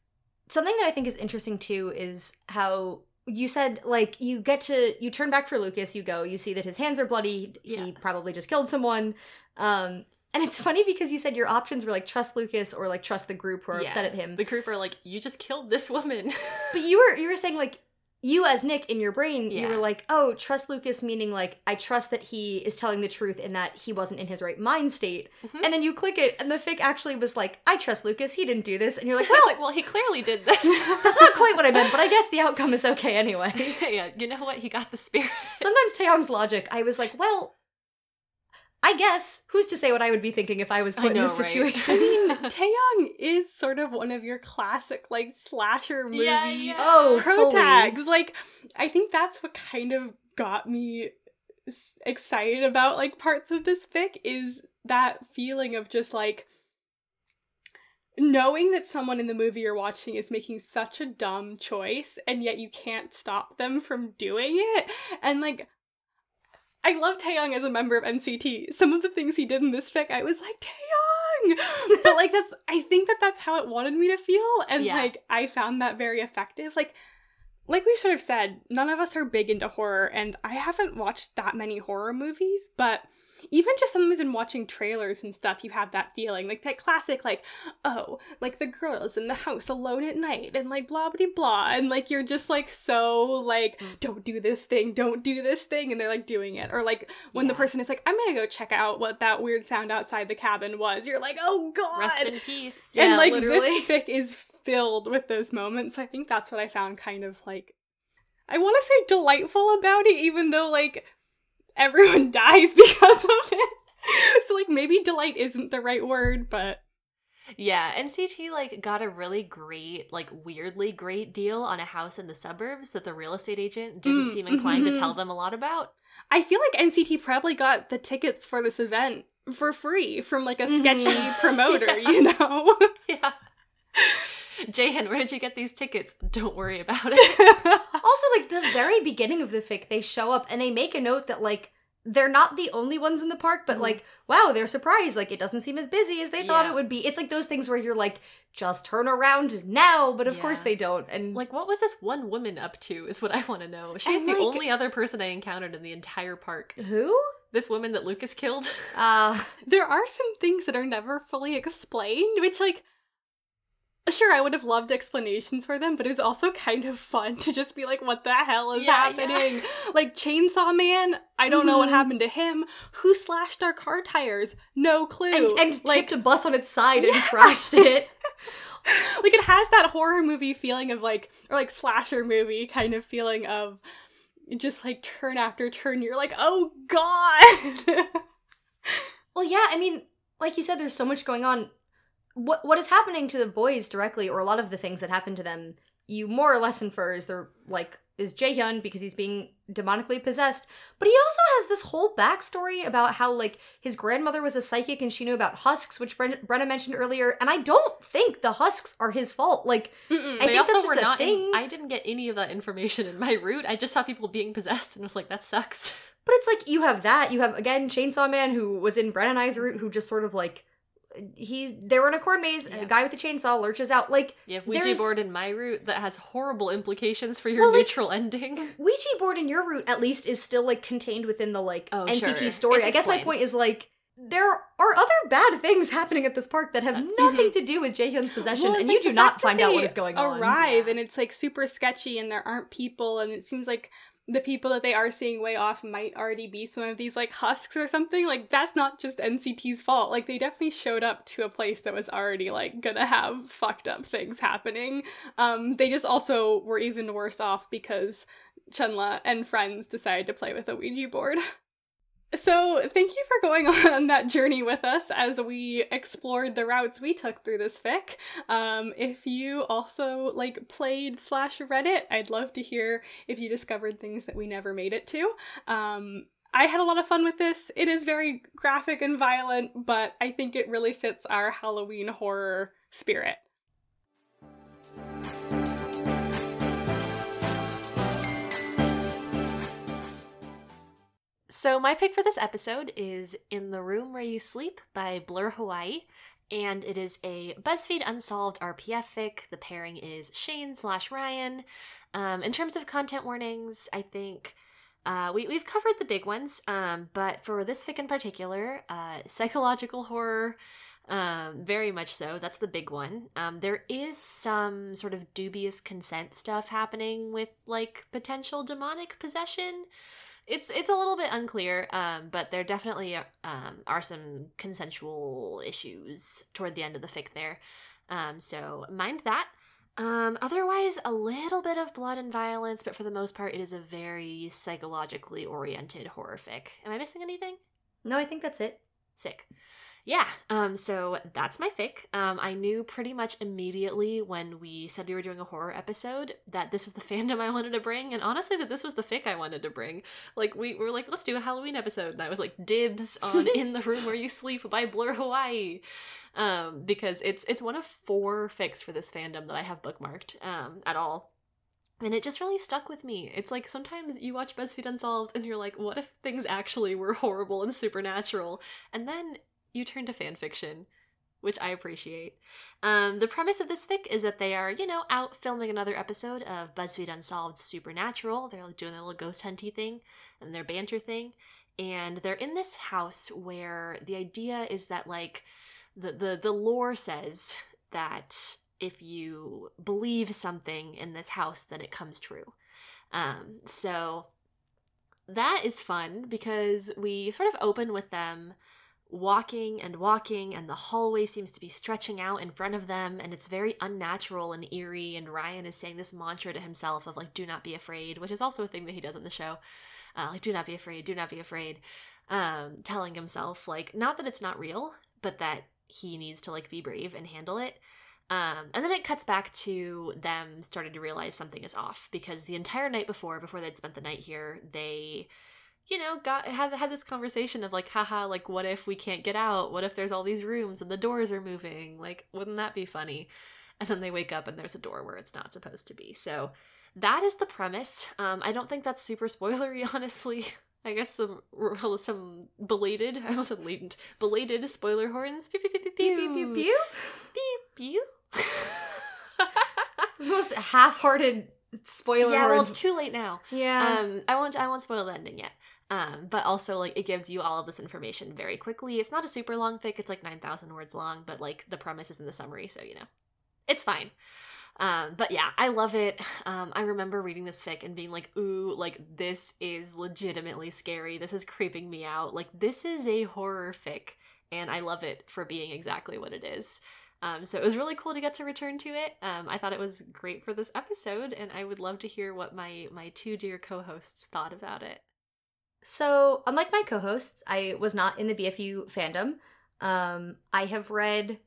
something that I think is interesting too is how you said like you get to you turn back for Lucas, you go, you see that his hands are bloody, Yeah. he probably just killed someone. Um and it's funny because you said your options were like trust Lucas or like trust the group who are Yeah. upset at him. the group are like you just killed this woman But you were you were saying like you as Nick in your brain, you were like, oh, trust Lucas, meaning like I trust that he is telling the truth and that he wasn't in his right mind state. Mhm. And then you click it, and the fic actually was like, I trust Lucas, he didn't do this, and you're like, well, well, like, well he clearly did this that's not quite what I meant, but I guess the outcome is okay anyway. yeah you know what he got the spirit Sometimes Taeyong's logic, I was like, well, I guess who's to say what I would be thinking if I was I put in know, this right? situation? I mean, Taeyong is sort of one of your classic like slasher movie Yeah, yeah. oh, pro fully. tags. Like, I think that's what kind of got me excited about like parts of this fic is that feeling of just like knowing that someone in the movie you're watching is making such a dumb choice and yet you can't stop them from doing it and like I love Taeyong as a member of NCT. Some of the things he did in this fic, I was like, Taeyong! but like that's I think that that's how it wanted me to feel and Yeah. like I found that very effective. Like like we've sort of said, none of us are big into horror and I haven't watched that many horror movies, but even just sometimes in watching trailers and stuff, you have that feeling. Like that classic, like, oh, like the girls in the house alone at night and like blah blah blah. And like you're just like so like, Mm. don't do this thing, don't do this thing, and they're like doing it. Or like when the person is like, I'm gonna go check out what that weird sound outside the cabin was. You're like, oh god. rest in peace Yeah, and like literally. this fic is filled with those moments. I think that's what I found kind of like I want to say delightful about it, even though like everyone dies because of it. so like maybe delight isn't the right word, but Yeah, NCT like got a really great, like weirdly great deal on a house in the suburbs that the real estate agent didn't Mm, seem inclined mhm. to tell them a lot about. I feel like NCT probably got the tickets for this event for free from like a sketchy promoter, Yeah. you know. Yeah. Jaehyun, where did you get these tickets? Don't worry about it. Also, like the very beginning of the fic, they show up and they make a note that like they're not the only ones in the park, but Mhm. like, wow, they're surprised. Like it doesn't seem as busy as they thought it would be. It's like those things where you're like, just turn around now, but of course they don't. And like, what was this one woman up to? Is what I want to know. She's And, the like- only other person I encountered in the entire park. who? This woman that Lucas killed. Uh there are some things that are never fully explained, which like sure I would have loved explanations for them, but it was also kind of fun to just be like, what the hell is Yeah, happening? Like Chainsaw Man, I don't know what Mhm. happened to him. Who slashed our car tires? No clue. And, and like tipped a bus on its side and crashed it. like it has that horror movie feeling of like or like slasher movie kind of feeling of just like turn after turn you're like oh god Well, yeah, I mean, like you said, there's so much going on. What what is happening to the boys directly, or a lot of the things that happen to them, you more or less infer is they're like is Jaehyun because he's being demonically possessed. But he also has this whole backstory about how like his grandmother was a psychic and she knew about husks, which Bren- Brenna mentioned earlier. And I don't think the husks are his fault. Like Mm-mm. I think also that's were just a not. in- thing. I didn't get any of that information in my route. I just saw people being possessed and was like, that sucks. But it's like you have that. You have again Chainsaw Man who was in Bren and I's route who just sort of like he they were in a corn maze and Yeah. a guy with a chainsaw lurches out. Like You have Ouija board in my route that has horrible implications for your Well, like- ending. Ouija board in your route at least is still like contained within the like Oh, NCT sure. story. It's I guess my point is like there are other bad things happening at this park that have That's- nothing mhm. to do with Jaehyun's possession, Well, and you do not find out what is they is going on. arrive and it's like super sketchy and there aren't people and it seems like the people that they are seeing way off might already be some of these like husks or something like that's not just nct's fault. Like they definitely showed up to a place that was already like gonna have fucked up things happening. Um they just also were even worse off because chenle and friends decided to play with a ouija board So, thank you for going on that journey with us as we explored the routes we took through this fic. Um, if you also like played slash read it, I'd love to hear if you discovered things that we never made it to. Um, I had a lot of fun with this. It is very graphic and violent, but I think it really fits our Halloween horror spirit. So, my pick for this episode is In the Room Where You Sleep by Blur Hawaii. And it is a BuzzFeed Unsolved RPF fic. The pairing is Shane slash Ryan. Um, in terms of content warnings, I think uh, we, we've covered the big ones. Um, but for this fic in particular, uh, psychological horror, um, very much so. That's the big one. Um, there is some sort of dubious consent stuff happening with like potential demonic possession it's it's a little bit unclear um but there definitely um are some consensual issues toward the end of the fic there. Um so mind that. Um otherwise a little bit of blood and violence but for the most part it is a very psychologically oriented horror fic. Am i missing anything? No, I think that's it. sick yeah um so that's my fic um i knew pretty much immediately when we said we were doing a horror episode that this was the fandom i wanted to bring and honestly that this was the fic i wanted to bring like we were like let's do a halloween episode and i was like dibs on in the room where you sleep by blur hawaii um because it's it's one of four fics for this fandom that i have bookmarked um at all and it just really stuck with me. It's like sometimes you watch BuzzFeed Unsolved and you're like, what if things actually were horrible and supernatural? And then you turn to fan fiction, which I appreciate. Um, the premise of this fic is that they are, you know, out filming another episode of BuzzFeed Unsolved Supernatural. They're like doing their little ghost hunty thing and their banter thing. And they're in this house where the idea is that like the the, the lore says that if you believe something in this house, then it comes true. Um, so that is fun because we sort of open with them walking and walking, and the hallway seems to be stretching out in front of them, and it's very unnatural and eerie. And Ryan is saying this mantra to himself of like, "Do not be afraid," which is also a thing that he does in the show. Uh, like, "Do not be afraid, do not be afraid," um, telling himself like, not that it's not real, but that he needs to like be brave and handle it. Um, and then it cuts back to them starting to realize something is off because the entire night before, before they'd spent the night here, they, you know, got had had this conversation of like, haha, like what if we can't get out? What if there's all these rooms and the doors are moving? Like, wouldn't that be funny? And then they wake up and there's a door where it's not supposed to be. So that is the premise. Um, I don't think that's super spoilery, honestly. I guess some some belated, I almost said latent, belated spoiler horns. Pew pew pew pew Pew pew pew pew. pew pew. The most half-hearted spoiler yeah, well, it's too late now. yeah. Um, I won't. I won't spoil the ending yet. Um, but also like it gives you all of this information very quickly. It's not a super long fic. It's like nine thousand words long, but like the premise is in the summary, so you know. it's fine. Um, but yeah, I love it. Um, I remember reading this fic and being like, ooh, like this is legitimately scary. This is creeping me out. Like this is a horror fic, and I love it for being exactly what it is. Um, so it was really cool to get to return to it. Um, I thought it was great for this episode, and I would love to hear what my my two dear co-hosts thought about it. So, unlike my co-hosts, I was not in the BFU fandom. Um, I have read,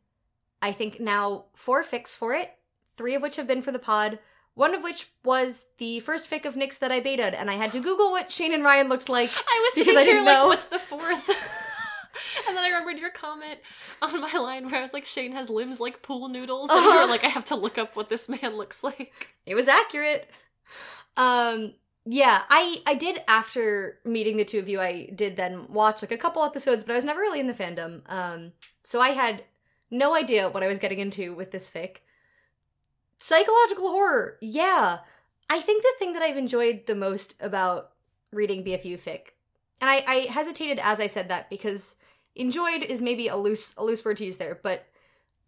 I think now four fics for it, three of which have been for the pod. One of which was the first fic of Nyx that I betaed, and I had to Google what Shane and Ryan looked like. I was Because I didn't like, know. what's the fourth? and then I remembered your comment on my line where I was like, Shane has limbs like pool noodles, and you Uh-huh. were like, I have to look up what this man looks like. it was accurate. Um yeah, I I did after meeting the two of you, I did then watch like a couple episodes, but I was never really in the fandom. Um so I had no idea what I was getting into with this fic. Psychological horror. Yeah. I think the thing that I've enjoyed the most about reading BFU fic, and I, I hesitated as I said that because enjoyed is maybe a loose a loose word to use there, but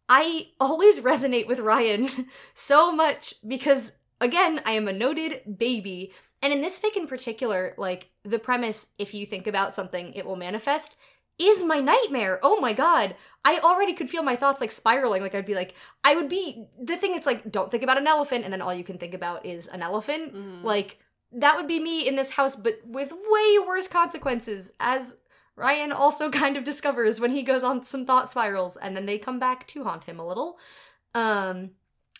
I always resonate with Ryan so much because again, I am a noted baby. And in this fic in particular, like the premise, if you think about something, it will manifest, is my nightmare. Oh my god. I already could feel my thoughts like spiraling. Like I'd be like, I would be the thing it's like, don't think about an elephant, and then all you can think about is an elephant. Mhm. Like, that would be me in this house, but with way worse consequences, as Ryan also kind of discovers when he goes on some thought spirals and then they come back to haunt him a little. Um,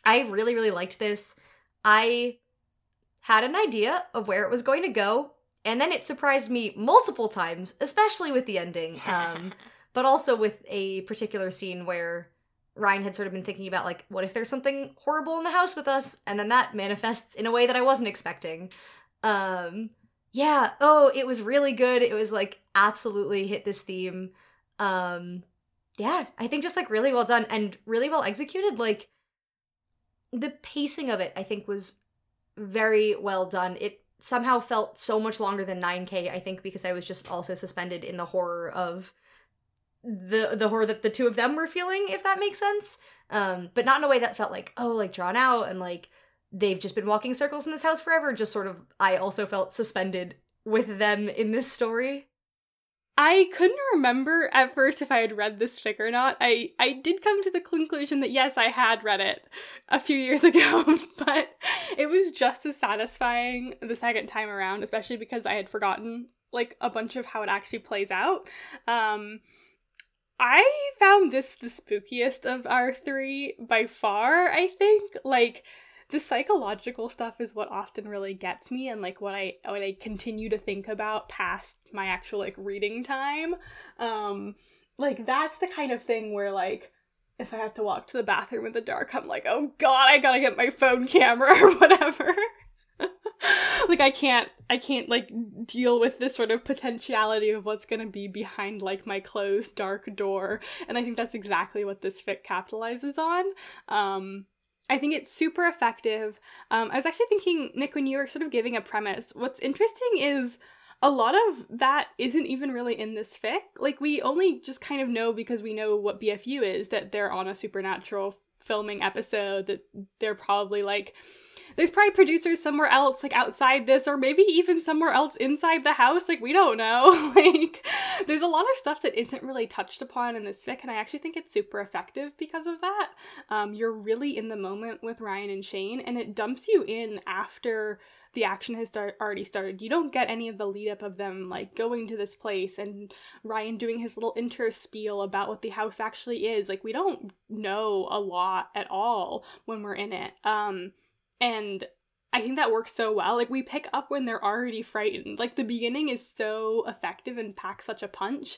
I really, really liked this. I had an idea of where it was going to go, and then it surprised me multiple times, especially with the ending. Um, but also with a particular scene where Ryan had sort of been thinking about like, what if there's something horrible in the house with us? And then that manifests in a way that I wasn't expecting. Um, yeah. Oh, it was really good. It was like absolutely hit this theme. Um, yeah, I think just like really well done and really well executed. Like the pacing of it, I think was very well done. It somehow felt so much longer than 9K, I think, because I was just also suspended in the horror of the the horror that the two of them were feeling, if that makes sense. Um, but not in a way that felt like, oh, like drawn out and like they've just been walking circles in this house forever. Just sort of I also felt suspended with them in this story. I couldn't remember at first if I had read this fic or not. I I did come to the conclusion that yes, I had read it a few years ago, but it was just as satisfying the second time around, especially because I had forgotten like a bunch of how it actually plays out. Um I found this the spookiest of our three by far, I think. Like the psychological stuff is what often really gets me and like what I what I continue to think about past my actual like reading time. Um like that's the kind of thing where like if I have to walk to the bathroom in the dark, I'm like, oh god, I gotta get my phone camera or whatever. like I can't I can't like deal with this sort of potentiality of what's gonna be behind like my closed dark door. And I think that's exactly what this fic capitalizes on. Um I think it's super effective. Um, I was actually thinking, Nick, when you were sort of giving a premise, what's interesting is a lot of that isn't even really in this fic. Like, we only just kind of know because we know what BFU is that they're on a supernatural filming episode, that they're probably like, there's probably producers somewhere else, like outside this, or maybe even somewhere else inside the house. Like, we don't know. like, there's a lot of stuff that isn't really touched upon in this fic, and I actually think it's super effective because of that. Um, you're really in the moment with Ryan and Shane, and it dumps you in after the action has start- already started. You don't get any of the lead up of them like going to this place and Ryan doing his little intro spiel about what the house actually is. Like we don't know a lot at all when we're in it. Um and I think that works so well. Like we pick up when they're already frightened. Like the beginning is so effective and packs such a punch.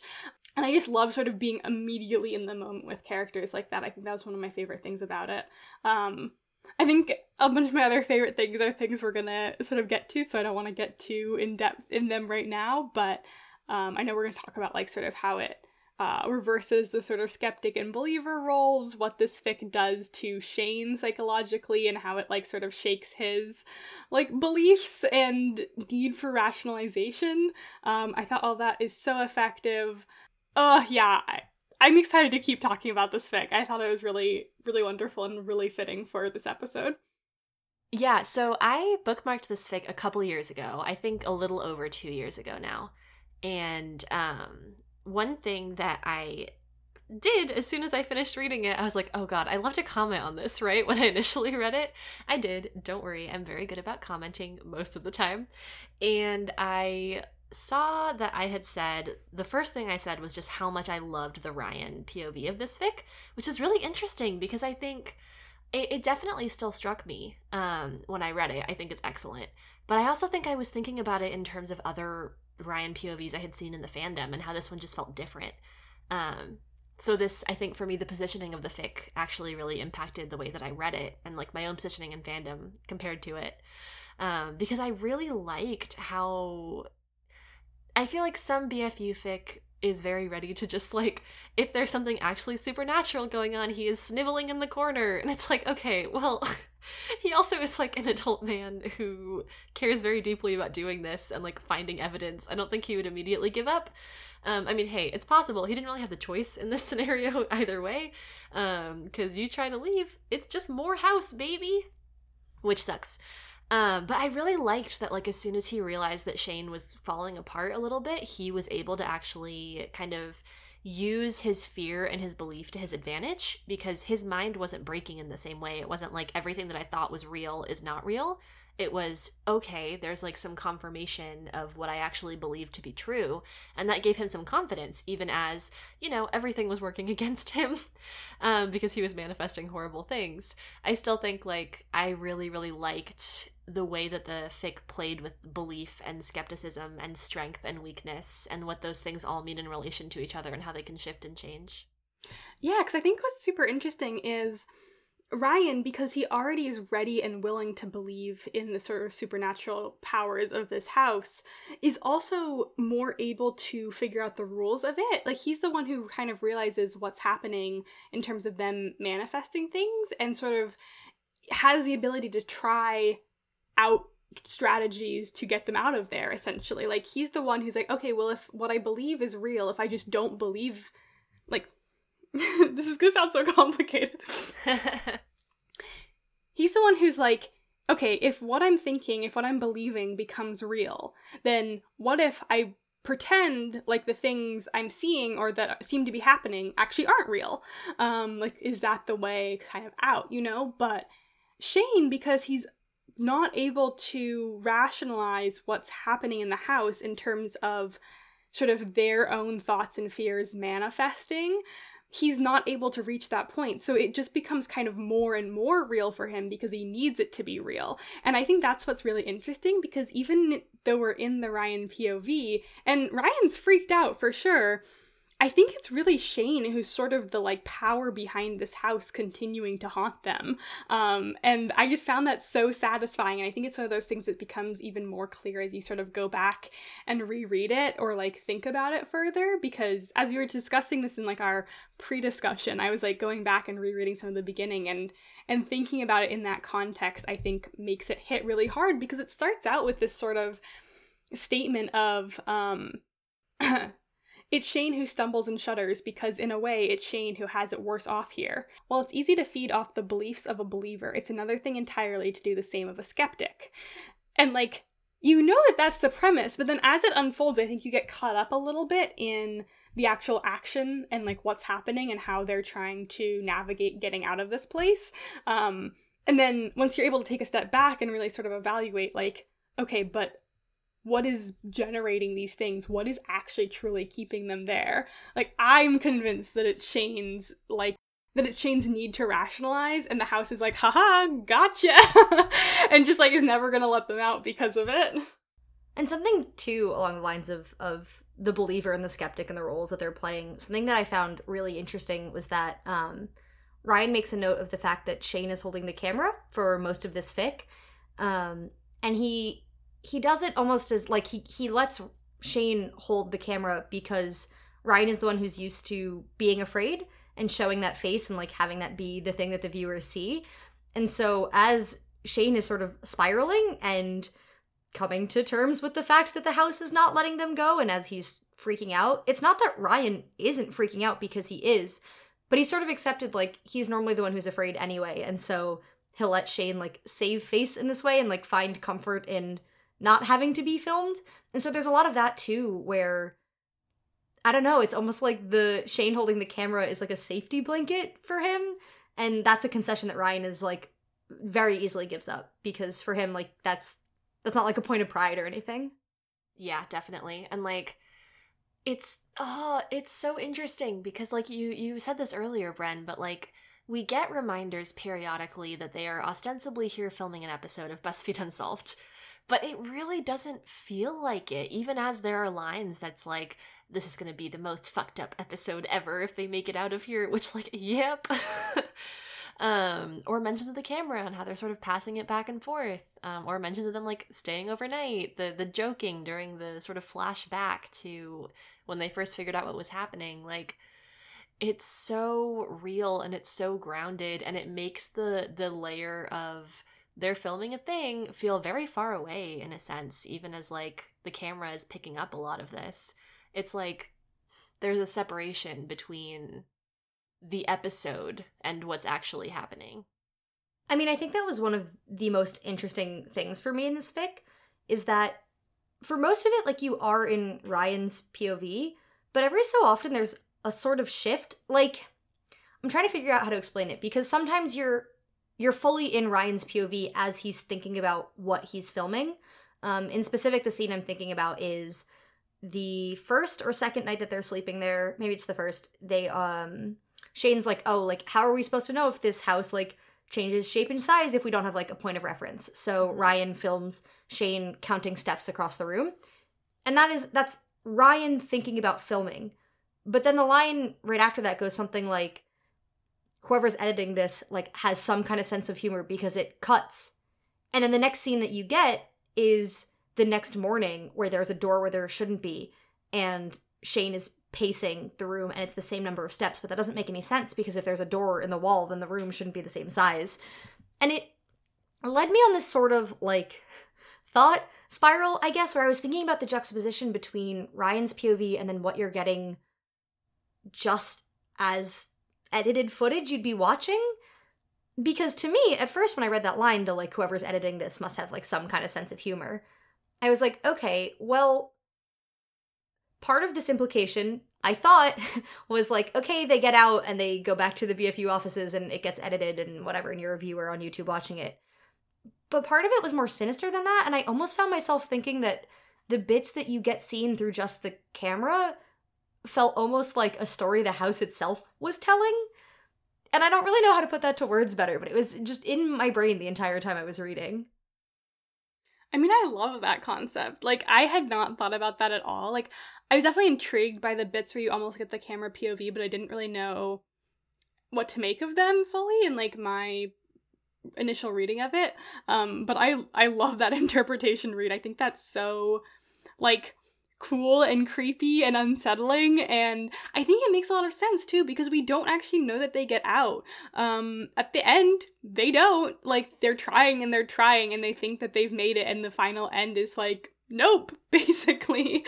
And I just love sort of being immediately in the moment with characters like that. I think that was one of my favorite things about it. Um I think a bunch of my other favorite things are things we're gonna sort of get to, so I don't want to get too in depth in them right now. But um, I know we're gonna talk about like sort of how it uh, reverses the sort of skeptic and believer roles, what this fic does to Shane psychologically, and how it like sort of shakes his like beliefs and need for rationalization. Um, I thought all that is so effective. Oh yeah, I, I'm excited to keep talking about this fic. I thought it was really, really wonderful and really fitting for this episode. Yeah, so I bookmarked this fic a couple years ago. I think a little over two years ago now. And um, one thing that I did as soon as I finished reading it, I was like, oh god, I love to comment on this, right? When I initially read it, I did. Don't worry, I'm very good about commenting most of the time. And I saw that I had said the first thing I said was just how much I loved the Ryan POV of this fic, which is really interesting because I think it, it definitely still struck me um, when I read it. I think it's excellent. But I also think I was thinking about it in terms of other Ryan POVs I had seen in the fandom and how this one just felt different. Um, so this, I think, for me, the positioning of the fic actually really impacted the way that I read it and like my own positioning in fandom compared to it. Um, because I really liked how I feel like some BFU fic is very ready to just like if there's something actually supernatural going on he is sniveling in the corner. And it's like okay well he also is like an adult man who cares very deeply about doing this and like finding evidence. I don't think he would immediately give up. Um, i mean hey it's possible. He didn't really have the choice in this scenario either way. Um because you try to leave it's just more house baby which sucks um, but I really liked that, like, as soon as he realized that Shane was falling apart a little bit, he was able to actually kind of use his fear and his belief to his advantage because his mind wasn't breaking in the same way. It wasn't like everything that I thought was real is not real it was okay there's like some confirmation of what i actually believed to be true and that gave him some confidence even as you know everything was working against him um, because he was manifesting horrible things. I still think like i really really liked the way that the fic played with belief and skepticism and strength and weakness and what those things all mean in relation to each other and how they can shift and change. Yeah because i think what's super interesting is Ryan, because he already is ready and willing to believe in the sort of supernatural powers of this house, is also more able to figure out the rules of it. Like, he's the one who kind of realizes what's happening in terms of them manifesting things and sort of has the ability to try out strategies to get them out of there, essentially. Like, he's the one who's like, okay, well, if what I believe is real, if I just don't believe, this is gonna sound so complicated. He's the one who's like, okay, if what I'm thinking, if what I'm believing becomes real, then what if I pretend like the things I'm seeing or that seem to be happening actually aren't real? Um, like, is that the way kind of out, you know? But Shane, because he's not able to rationalize what's happening in the house in terms of sort of their own thoughts and fears manifesting he's not able to reach that point. So it just becomes kind of more and more real for him because he needs it to be real. And I think that's what's really interesting because even though we're in the Ryan POV, and Ryan's freaked out for sure, I think it's really Shane who's sort of the like power behind this house continuing to haunt them. Um, and I just found that so satisfying. And I think it's one of those things that becomes even more clear as you sort of go back and reread it or like think about it further. Because as we were discussing this in like our pre-discussion, I was like going back and rereading some of the beginning and and thinking about it in that context, I think makes it hit really hard because it starts out with this sort of statement of um It's Shane who stumbles and shudders because, in a way, it's Shane who has it worse off here. While it's easy to feed off the beliefs of a believer, it's another thing entirely to do the same of a skeptic. And, like, you know that that's the premise, but then as it unfolds, I think you get caught up a little bit in the actual action and, like, what's happening and how they're trying to navigate getting out of this place. Um, and then once you're able to take a step back and really sort of evaluate, like, okay, but what is generating these things? What is actually truly keeping them there? Like i'm convinced that it's shane's like that it's shane's need to rationalize and the house is like haha gotcha and just like is never gonna let them out because of it. And something too along the lines of of the believer and the skeptic and the roles that they're playing something that i found really interesting was that um ryan makes a note of the fact that shane is holding the camera for most of this fic um and he he does it almost as like he he lets Shane hold the camera because Ryan is the one who's used to being afraid and showing that face and like having that be the thing that the viewers see. And so as Shane is sort of spiraling and coming to terms with the fact that the house is not letting them go and as he's freaking out. It's not that Ryan isn't freaking out because he is, but he's sort of accepted like he's normally the one who's afraid anyway. And so he'll let Shane like save face in this way and like find comfort in not having to be filmed. And so there's a lot of that too where I don't know, it's almost like the Shane holding the camera is like a safety blanket for him. And that's a concession that Ryan is like very easily gives up because for him like that's that's not like a point of pride or anything. Yeah, definitely. And like it's oh, it's so interesting because like you you said this earlier, Bren, but like we get reminders periodically that they are ostensibly here filming an episode of BuzzFeed Unsolved, but it really doesn't feel like it, even as there are lines that's like, this is going to be the most fucked up episode ever if they make it out of here, which, like, yep. um, or mentions of the camera and how they're sort of passing it back and forth, um, or mentions of them like staying overnight, the the joking during the sort of flashback to when they first figured out what was happening, like it's so real and it's so grounded and it makes the the layer of they're filming a thing feel very far away in a sense even as like the camera is picking up a lot of this it's like there's a separation between the episode and what's actually happening I mean, I think that was one of the most interesting things for me in this fic is that for most of it, like you are in Ryan's POV, but every so often there's a sort of shift. Like, I'm trying to figure out how to explain it because sometimes you're you're fully in Ryan's POV as he's thinking about what he's filming. Um, in specific, the scene I'm thinking about is the first or second night that they're sleeping there. Maybe it's the first. They um Shane's like, oh, like how are we supposed to know if this house like changes shape and size if we don't have like a point of reference? So Mhm. Ryan films Shane counting steps across the room, and that is that's Ryan thinking about filming. But then the line right after that goes something like, whoever's editing this like has some kind of sense of humor because it cuts. And then the next scene that you get is the next morning where there's a door where there shouldn't be and Shane is pacing the room and it's the same number of steps, but that doesn't make any sense because if there's a door in the wall, then the room shouldn't be the same size. And it led me on this sort of like thought spiral, I guess, where I was thinking about the juxtaposition between Ryan's POV and then what you're getting just as edited footage you'd be watching. Because to me, at first, when I read that line, the like, whoever's editing this must have like some kind of sense of humor. I was like, okay, well, part of this implication I thought was like, okay, they get out and they go back to the BFU offices and it gets edited and whatever, and you're a viewer on YouTube watching it. But part of it was more sinister than that, and I almost found myself thinking that the bits that you get seen through just the camera felt almost like a story the house itself was telling. And I don't really know how to put that to words better, but it was just in my brain the entire time I was reading. I mean, I love that concept. Like, I had not thought about that at all. Like, I was definitely intrigued by the bits where you almost get the camera POV, but I didn't really know what to make of them fully in like my initial reading of it. Um, but I I love that interpretation read. I think that's so like cool and creepy and unsettling and I think it makes a lot of sense too because we don't actually know that they get out. Um at the end, they don't. Like they're trying and they're trying and they think that they've made it and the final end is like nope basically.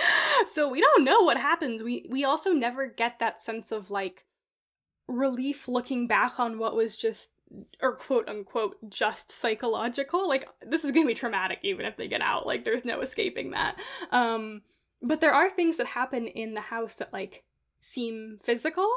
so we don't know what happens. We we also never get that sense of like relief looking back on what was just or quote unquote just psychological like this is going to be traumatic even if they get out like there's no escaping that um but there are things that happen in the house that like seem physical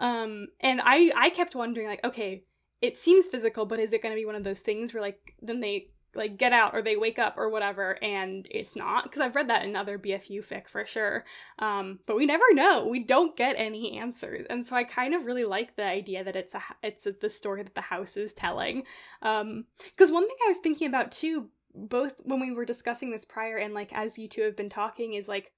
um and i i kept wondering like okay it seems physical but is it going to be one of those things where like then they like get out or they wake up or whatever and it's not? Because i've read that in other bfu fic for sure um but we never know. We don't get any answers and so i kind of really like the idea that it's a it's a, the story that the house is telling um because one thing i was thinking about too both when we were discussing this prior and like as you two have been talking is like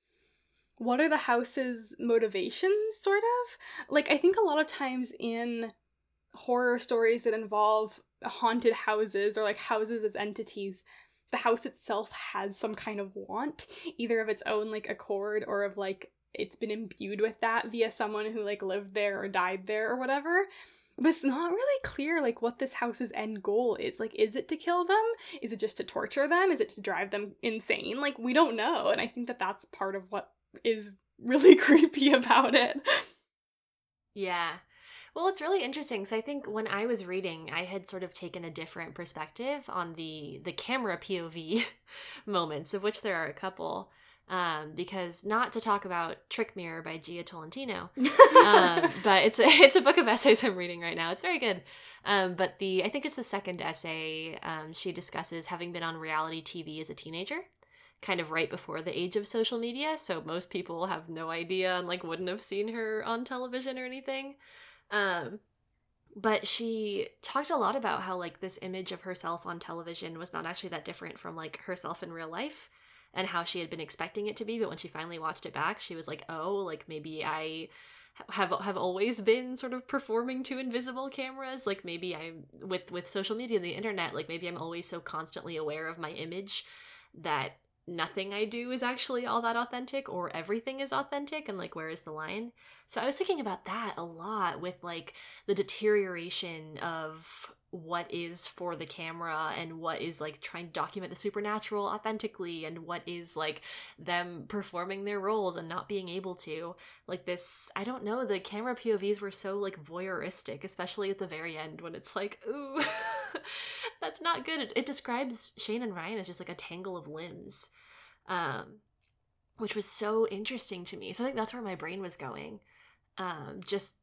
what are the house's motivations sort of? Like i think a lot of times in horror stories that involve haunted houses or like houses as entities the house itself has some kind of want either of its own like accord or of like it's been imbued with that via someone who like lived there or died there or whatever but it's not really clear like what this house's end goal is. Like, is it to kill them? Is it just to torture them? Is it to drive them insane? Like, we don't know, and I think that that's part of what is really creepy about it. Yeah. Well, it's really interesting because I think when I was reading, I had sort of taken a different perspective on the the camera POV moments, of which there are a couple. Um, because not to talk about Trick Mirror by Jia Tolentino, um, but it's a, it's a book of essays I'm reading right now. It's very good. Um, but the I think it's the second essay. Um, she discusses having been on reality TV as a teenager, kind of right before the age of social media. So most people have no idea and like wouldn't have seen her on television or anything. Um, but she talked a lot about how like this image of herself on television was not actually that different from like herself in real life and how she had been expecting it to be but when she finally watched it back she was like oh like maybe i have have always been sort of performing to invisible cameras like maybe i'm with with social media and the internet like maybe i'm always so constantly aware of my image that nothing I do is actually all that authentic or everything is authentic and like where is the line? So I was thinking about that a lot with like the deterioration of what is for the camera and what is like trying to document the supernatural authentically and what is like them performing their roles and not being able to. Like this i don't know the camera povs were so like voyeuristic especially at the very end when it's like ooh that's not good. It, it describes shane and ryan as just like a tangle of limbs um which was so interesting to me. So i think that's where my brain was going um just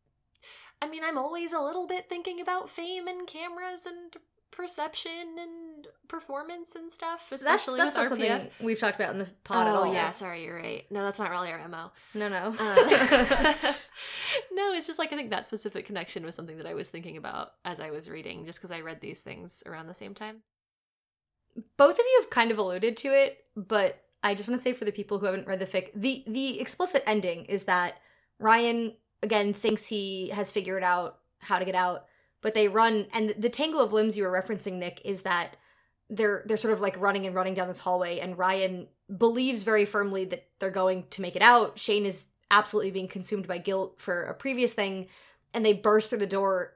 I mean, I'm always a little bit thinking about fame and cameras and perception and performance and stuff, especially that's, that's with not RPF. something we've talked about in the pod at oh all. yeah, sorry, you're right. No, that's not really our mo. No, no. Uh, no, it's just like I think that specific connection was something that I was thinking about as I was reading, just because I read these things around the same time. Both of you have kind of alluded to it, but I just want to say for the people who haven't read the fic, the the explicit ending is that Ryan again thinks he has figured out how to get out, but they run and the tangle of limbs you were referencing, Nick, is that they're they're sort of like running and running down this hallway, and Ryan believes very firmly that they're going to make it out. Shane is absolutely being consumed by guilt for a previous thing, and they burst through the door.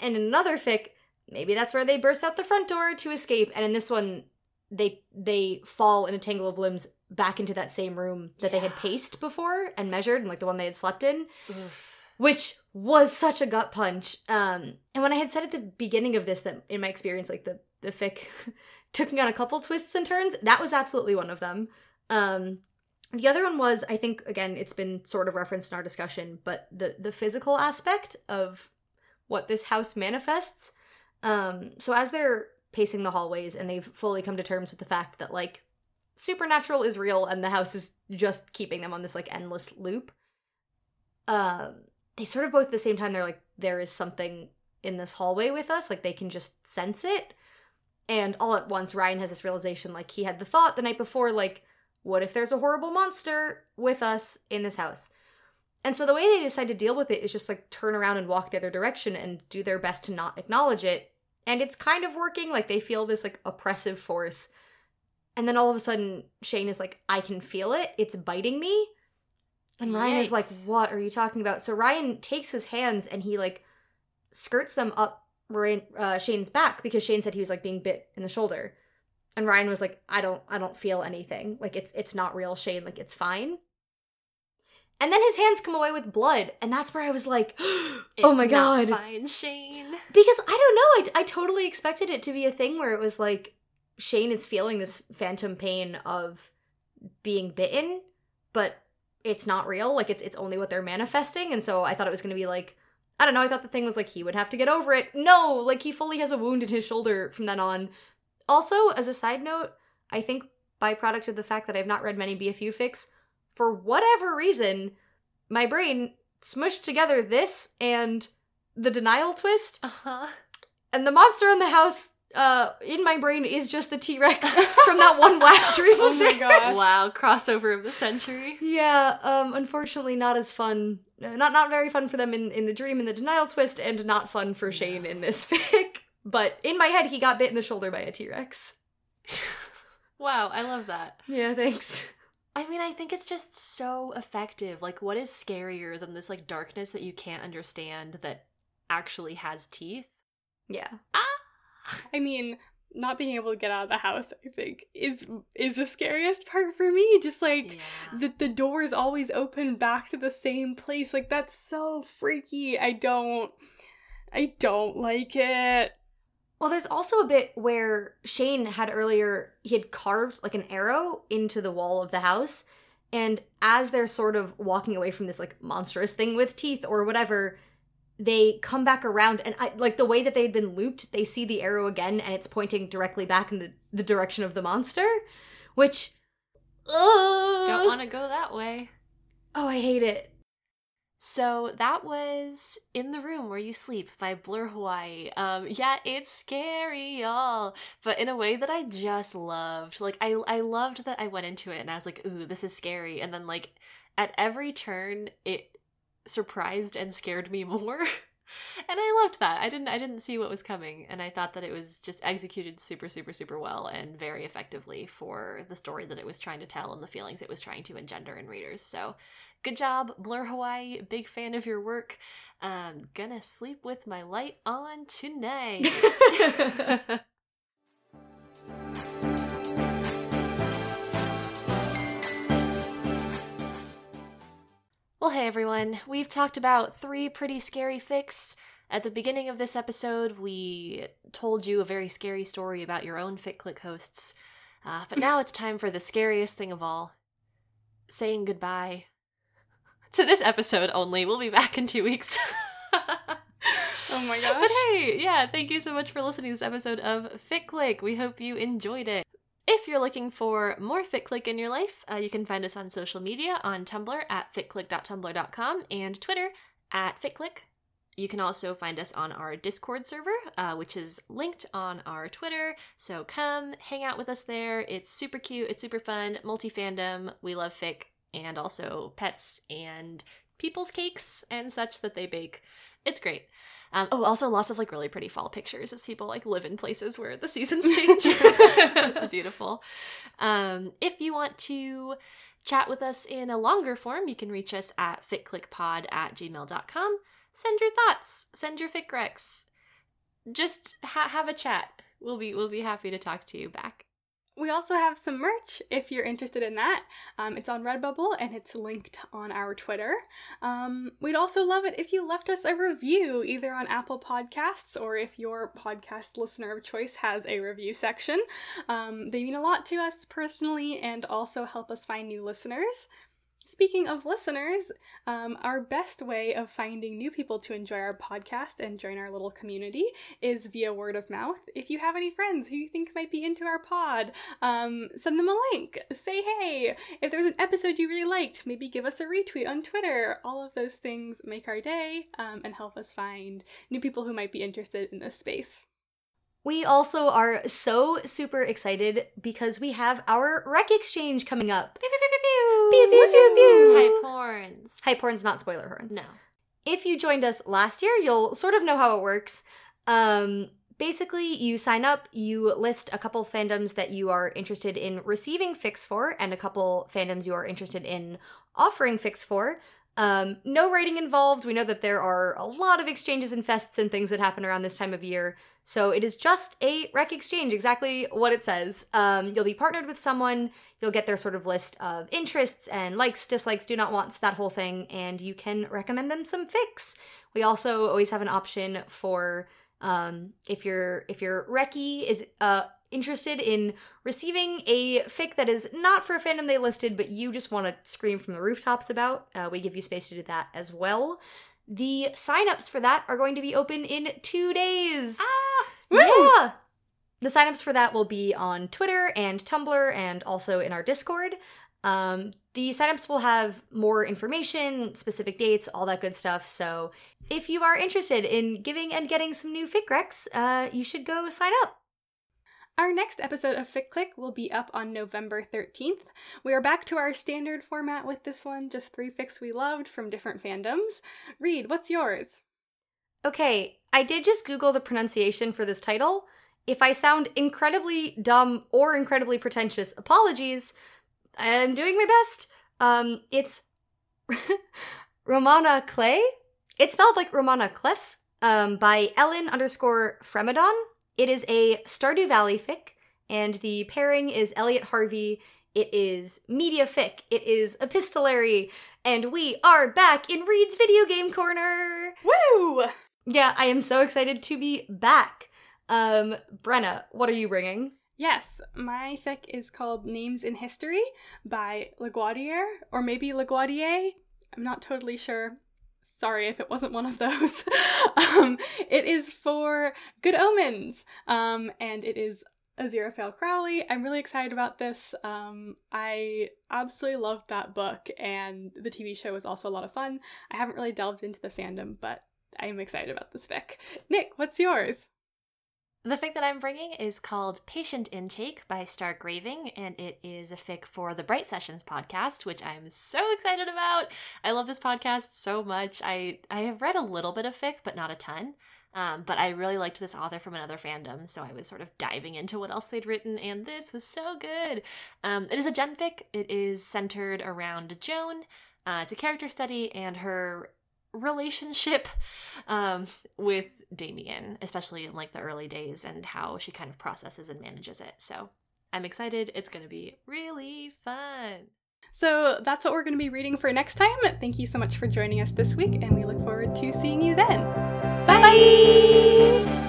And in another fic, maybe that's where they burst out the front door to escape. And in this one, they they fall in a tangle of limbs back into that same room that they had paced before and measured, and like the one they had slept in Oof. which was such a gut punch. Um, and when I had said at the beginning of this that in my experience, like the the fic took me on a couple twists and turns, that was absolutely one of them. Um, the other one was, I think, again, it's been sort of referenced in our discussion, but the the physical aspect of what this house manifests. Um, so as they're pacing the hallways and they've fully come to terms with the fact that like supernatural is real and the house is just keeping them on this like endless loop. Um they sort of both at the same time they're like there is something in this hallway with us like they can just sense it. And all at once ryan has this realization like he had the thought the night before like what if there's a horrible monster with us in this house? And so the way they decide to deal with it is just like turn around and walk the other direction and do their best to not acknowledge it and it's kind of working like they feel this like oppressive force and then all of a sudden shane is like i can feel it it's biting me and Ryan is like, "What are you talking about?" So Ryan takes his hands and he like skirts them up Ryan, uh, Shane's back because Shane said he was like being bit in the shoulder, and Ryan was like, "I don't, I don't feel anything. Like it's, it's not real, Shane. Like it's fine." And then his hands come away with blood, and that's where I was like, "Oh my god!" fine, Shane. Because I don't know, I, I totally expected it to be a thing where it was like Shane is feeling this phantom pain of being bitten, but it's not real. Like it's it's only what they're manifesting, and so I thought it was gonna be like I don't know. I thought the thing was like he would have to get over it. No, like he fully has a wound in his shoulder from then on. Also, as a side note, I think byproduct of the fact that I've not read many BFU fics, for whatever reason, my brain smushed together this and the denial twist Uh huh. and the monster in the house uh in my brain is just the T-Rex from that one whack dream Oh my gosh. Wow, crossover of the century. Yeah, um unfortunately not as fun. uh, Not not very fun for them in in the dream and the denial twist and not fun for Shane in this fic. But in my head he got bit in the shoulder by a T-Rex. Wow, I love that. Yeah, thanks. I mean, I think it's just so effective. Like, what is scarier than this like darkness that you can't understand that actually has teeth. Yeah. Ah! I mean, not being able to get out of the house, I think, is is the scariest part for me. Just like Yeah. the the doors always open back to the same place. Like that's so freaky. I don't I don't like it. Well, there's also a bit where Shane had earlier, he had carved like an arrow into the wall of the house. And as they're sort of walking away from this like monstrous thing with teeth or whatever, they come back around and I, like the way that they had been looped, they see the arrow again and it's pointing directly back in the, the direction of the monster, which. Don't want to go that way. oh, I hate it. So that was In the Room Where You Sleep by Blur Hawaii. Um, yeah, it's scary, y'all, but in a way that I just loved. Like, I, I loved that I went into it and I was like, ooh, this is scary. And then, like, at every turn, it surprised and scared me more. and I loved that. I didn't I didn't see what was coming and I thought that it was just executed super super super well and very effectively for the story that it was trying to tell and the feelings it was trying to engender in readers. So, good job Blur Hawaii. Big fan of your work. Um gonna sleep with my light on tonight. Well, hey everyone. We've talked about three pretty scary fics. At the beginning of this episode, we told you a very scary story about your own Fic Click hosts. Uh, but now it's time for the scariest thing of all saying goodbye to this episode only. We'll be back in two weeks. Oh my gosh. But hey, yeah, thank you so much for listening to this episode of Fic Click. We hope you enjoyed it. If you're looking for more Fic Click in your life, uh, you can find us on social media on Tumblr at ficclick.tumblr.com and Twitter at ficclick. You can also find us on our Discord server, uh, which is linked on our Twitter. So come hang out with us there. It's super cute, it's super fun, multi fandom. We love fic and also pets and people's cakes and such that they bake. It's great. Um, oh, also lots of like really pretty fall pictures as people like live in places where the seasons change. it's beautiful. Um, if you want to chat with us in a longer form, you can reach us at ficclickpod at gmail.com. Send your thoughts, send your ficrecs. Just ha- have a chat. We'll be we'll be happy to talk to you back. We also have some merch if you're interested in that. Um, it's on Redbubble and it's linked on our Twitter. Um, we'd also love it if you left us a review either on Apple Podcasts or if your podcast listener of choice has a review section. Um, they mean a lot to us personally and also help us find new listeners. Speaking of listeners, um, our best way of finding new people to enjoy our podcast and join our little community is via word of mouth. If you have any friends who you think might be into our pod, um, send them a link. Say hey. If there's an episode you really liked, maybe give us a retweet on Twitter. All of those things make our day um, and help us find new people who might be interested in this space. We also are so super excited because we have our rec exchange coming up. Pew, pew, pew, pew, Pew, pew, pew, pew. Hype horns. Hype horns, not spoiler horns. No. If you joined us last year, you'll sort of know how it works. Um, basically, you sign up, you list a couple fandoms that you are interested in receiving fics for, and a couple fandoms you are interested in offering fics for. Um, no writing involved. We know that there are a lot of exchanges and fests and things that happen around this time of year. So it is just a rec exchange, exactly what it says. Um, you'll be partnered with someone, you'll get their sort of list of interests and likes, dislikes, do not wants, that whole thing, and you can recommend them some fics. We also always have an option for um, if your if your recce is uh, interested in receiving a fic that is not for a fandom they listed, but you just want to scream from the rooftops about, uh, we give you space to do that as well. The signups for that are going to be open in two days. Ah! Yeah. The signups for that will be on Twitter and Tumblr and also in our Discord. Um, the signups will have more information, specific dates, all that good stuff. So if you are interested in giving and getting some new fic recs, uh, you should go sign up. Our next episode of Fic Click will be up on November 13th. We are back to our standard format with this one, just three fics we loved from different fandoms. Reed, what's yours? Okay, I did just Google the pronunciation for this title. If I sound incredibly dumb or incredibly pretentious, apologies. I'm doing my best. Um, it's Romana Clay. It's spelled like Romana Cliff, um, by Ellen underscore Fremedon. It is a Stardew Valley fic, and the pairing is Elliot Harvey. It is media fic. It is epistolary, and we are back in Reed's video game corner. Woo! Yeah, I am so excited to be back. Um, Brenna, what are you bringing? Yes, my fic is called Names in History by LaGuardiere, or maybe LaGuardier. I'm not totally sure. Sorry if it wasn't one of those. um, it is for Good Omens, um, and it is Aziraphale Crowley. I'm really excited about this. Um, I absolutely loved that book, and the TV show was also a lot of fun. I haven't really delved into the fandom, but I am excited about this fic. Nick, what's yours? The fic that I'm bringing is called Patient Intake by Stark Raving, and it is a fic for the Bright Sessions podcast, which I'm so excited about. I love this podcast so much. I, I have read a little bit of fic, but not a ton. Um, but I really liked this author from another fandom, so I was sort of diving into what else they'd written, and this was so good. Um, it is a gen fic. It is centered around Joan. Uh, it's a character study and her relationship um, with Damien, especially in like the early days and how she kind of processes and manages it. So I'm excited. It's going to be really fun. So that's what we're going to be reading for next time. Thank you so much for joining us this week, and we look forward to seeing you then. Bye! Bye.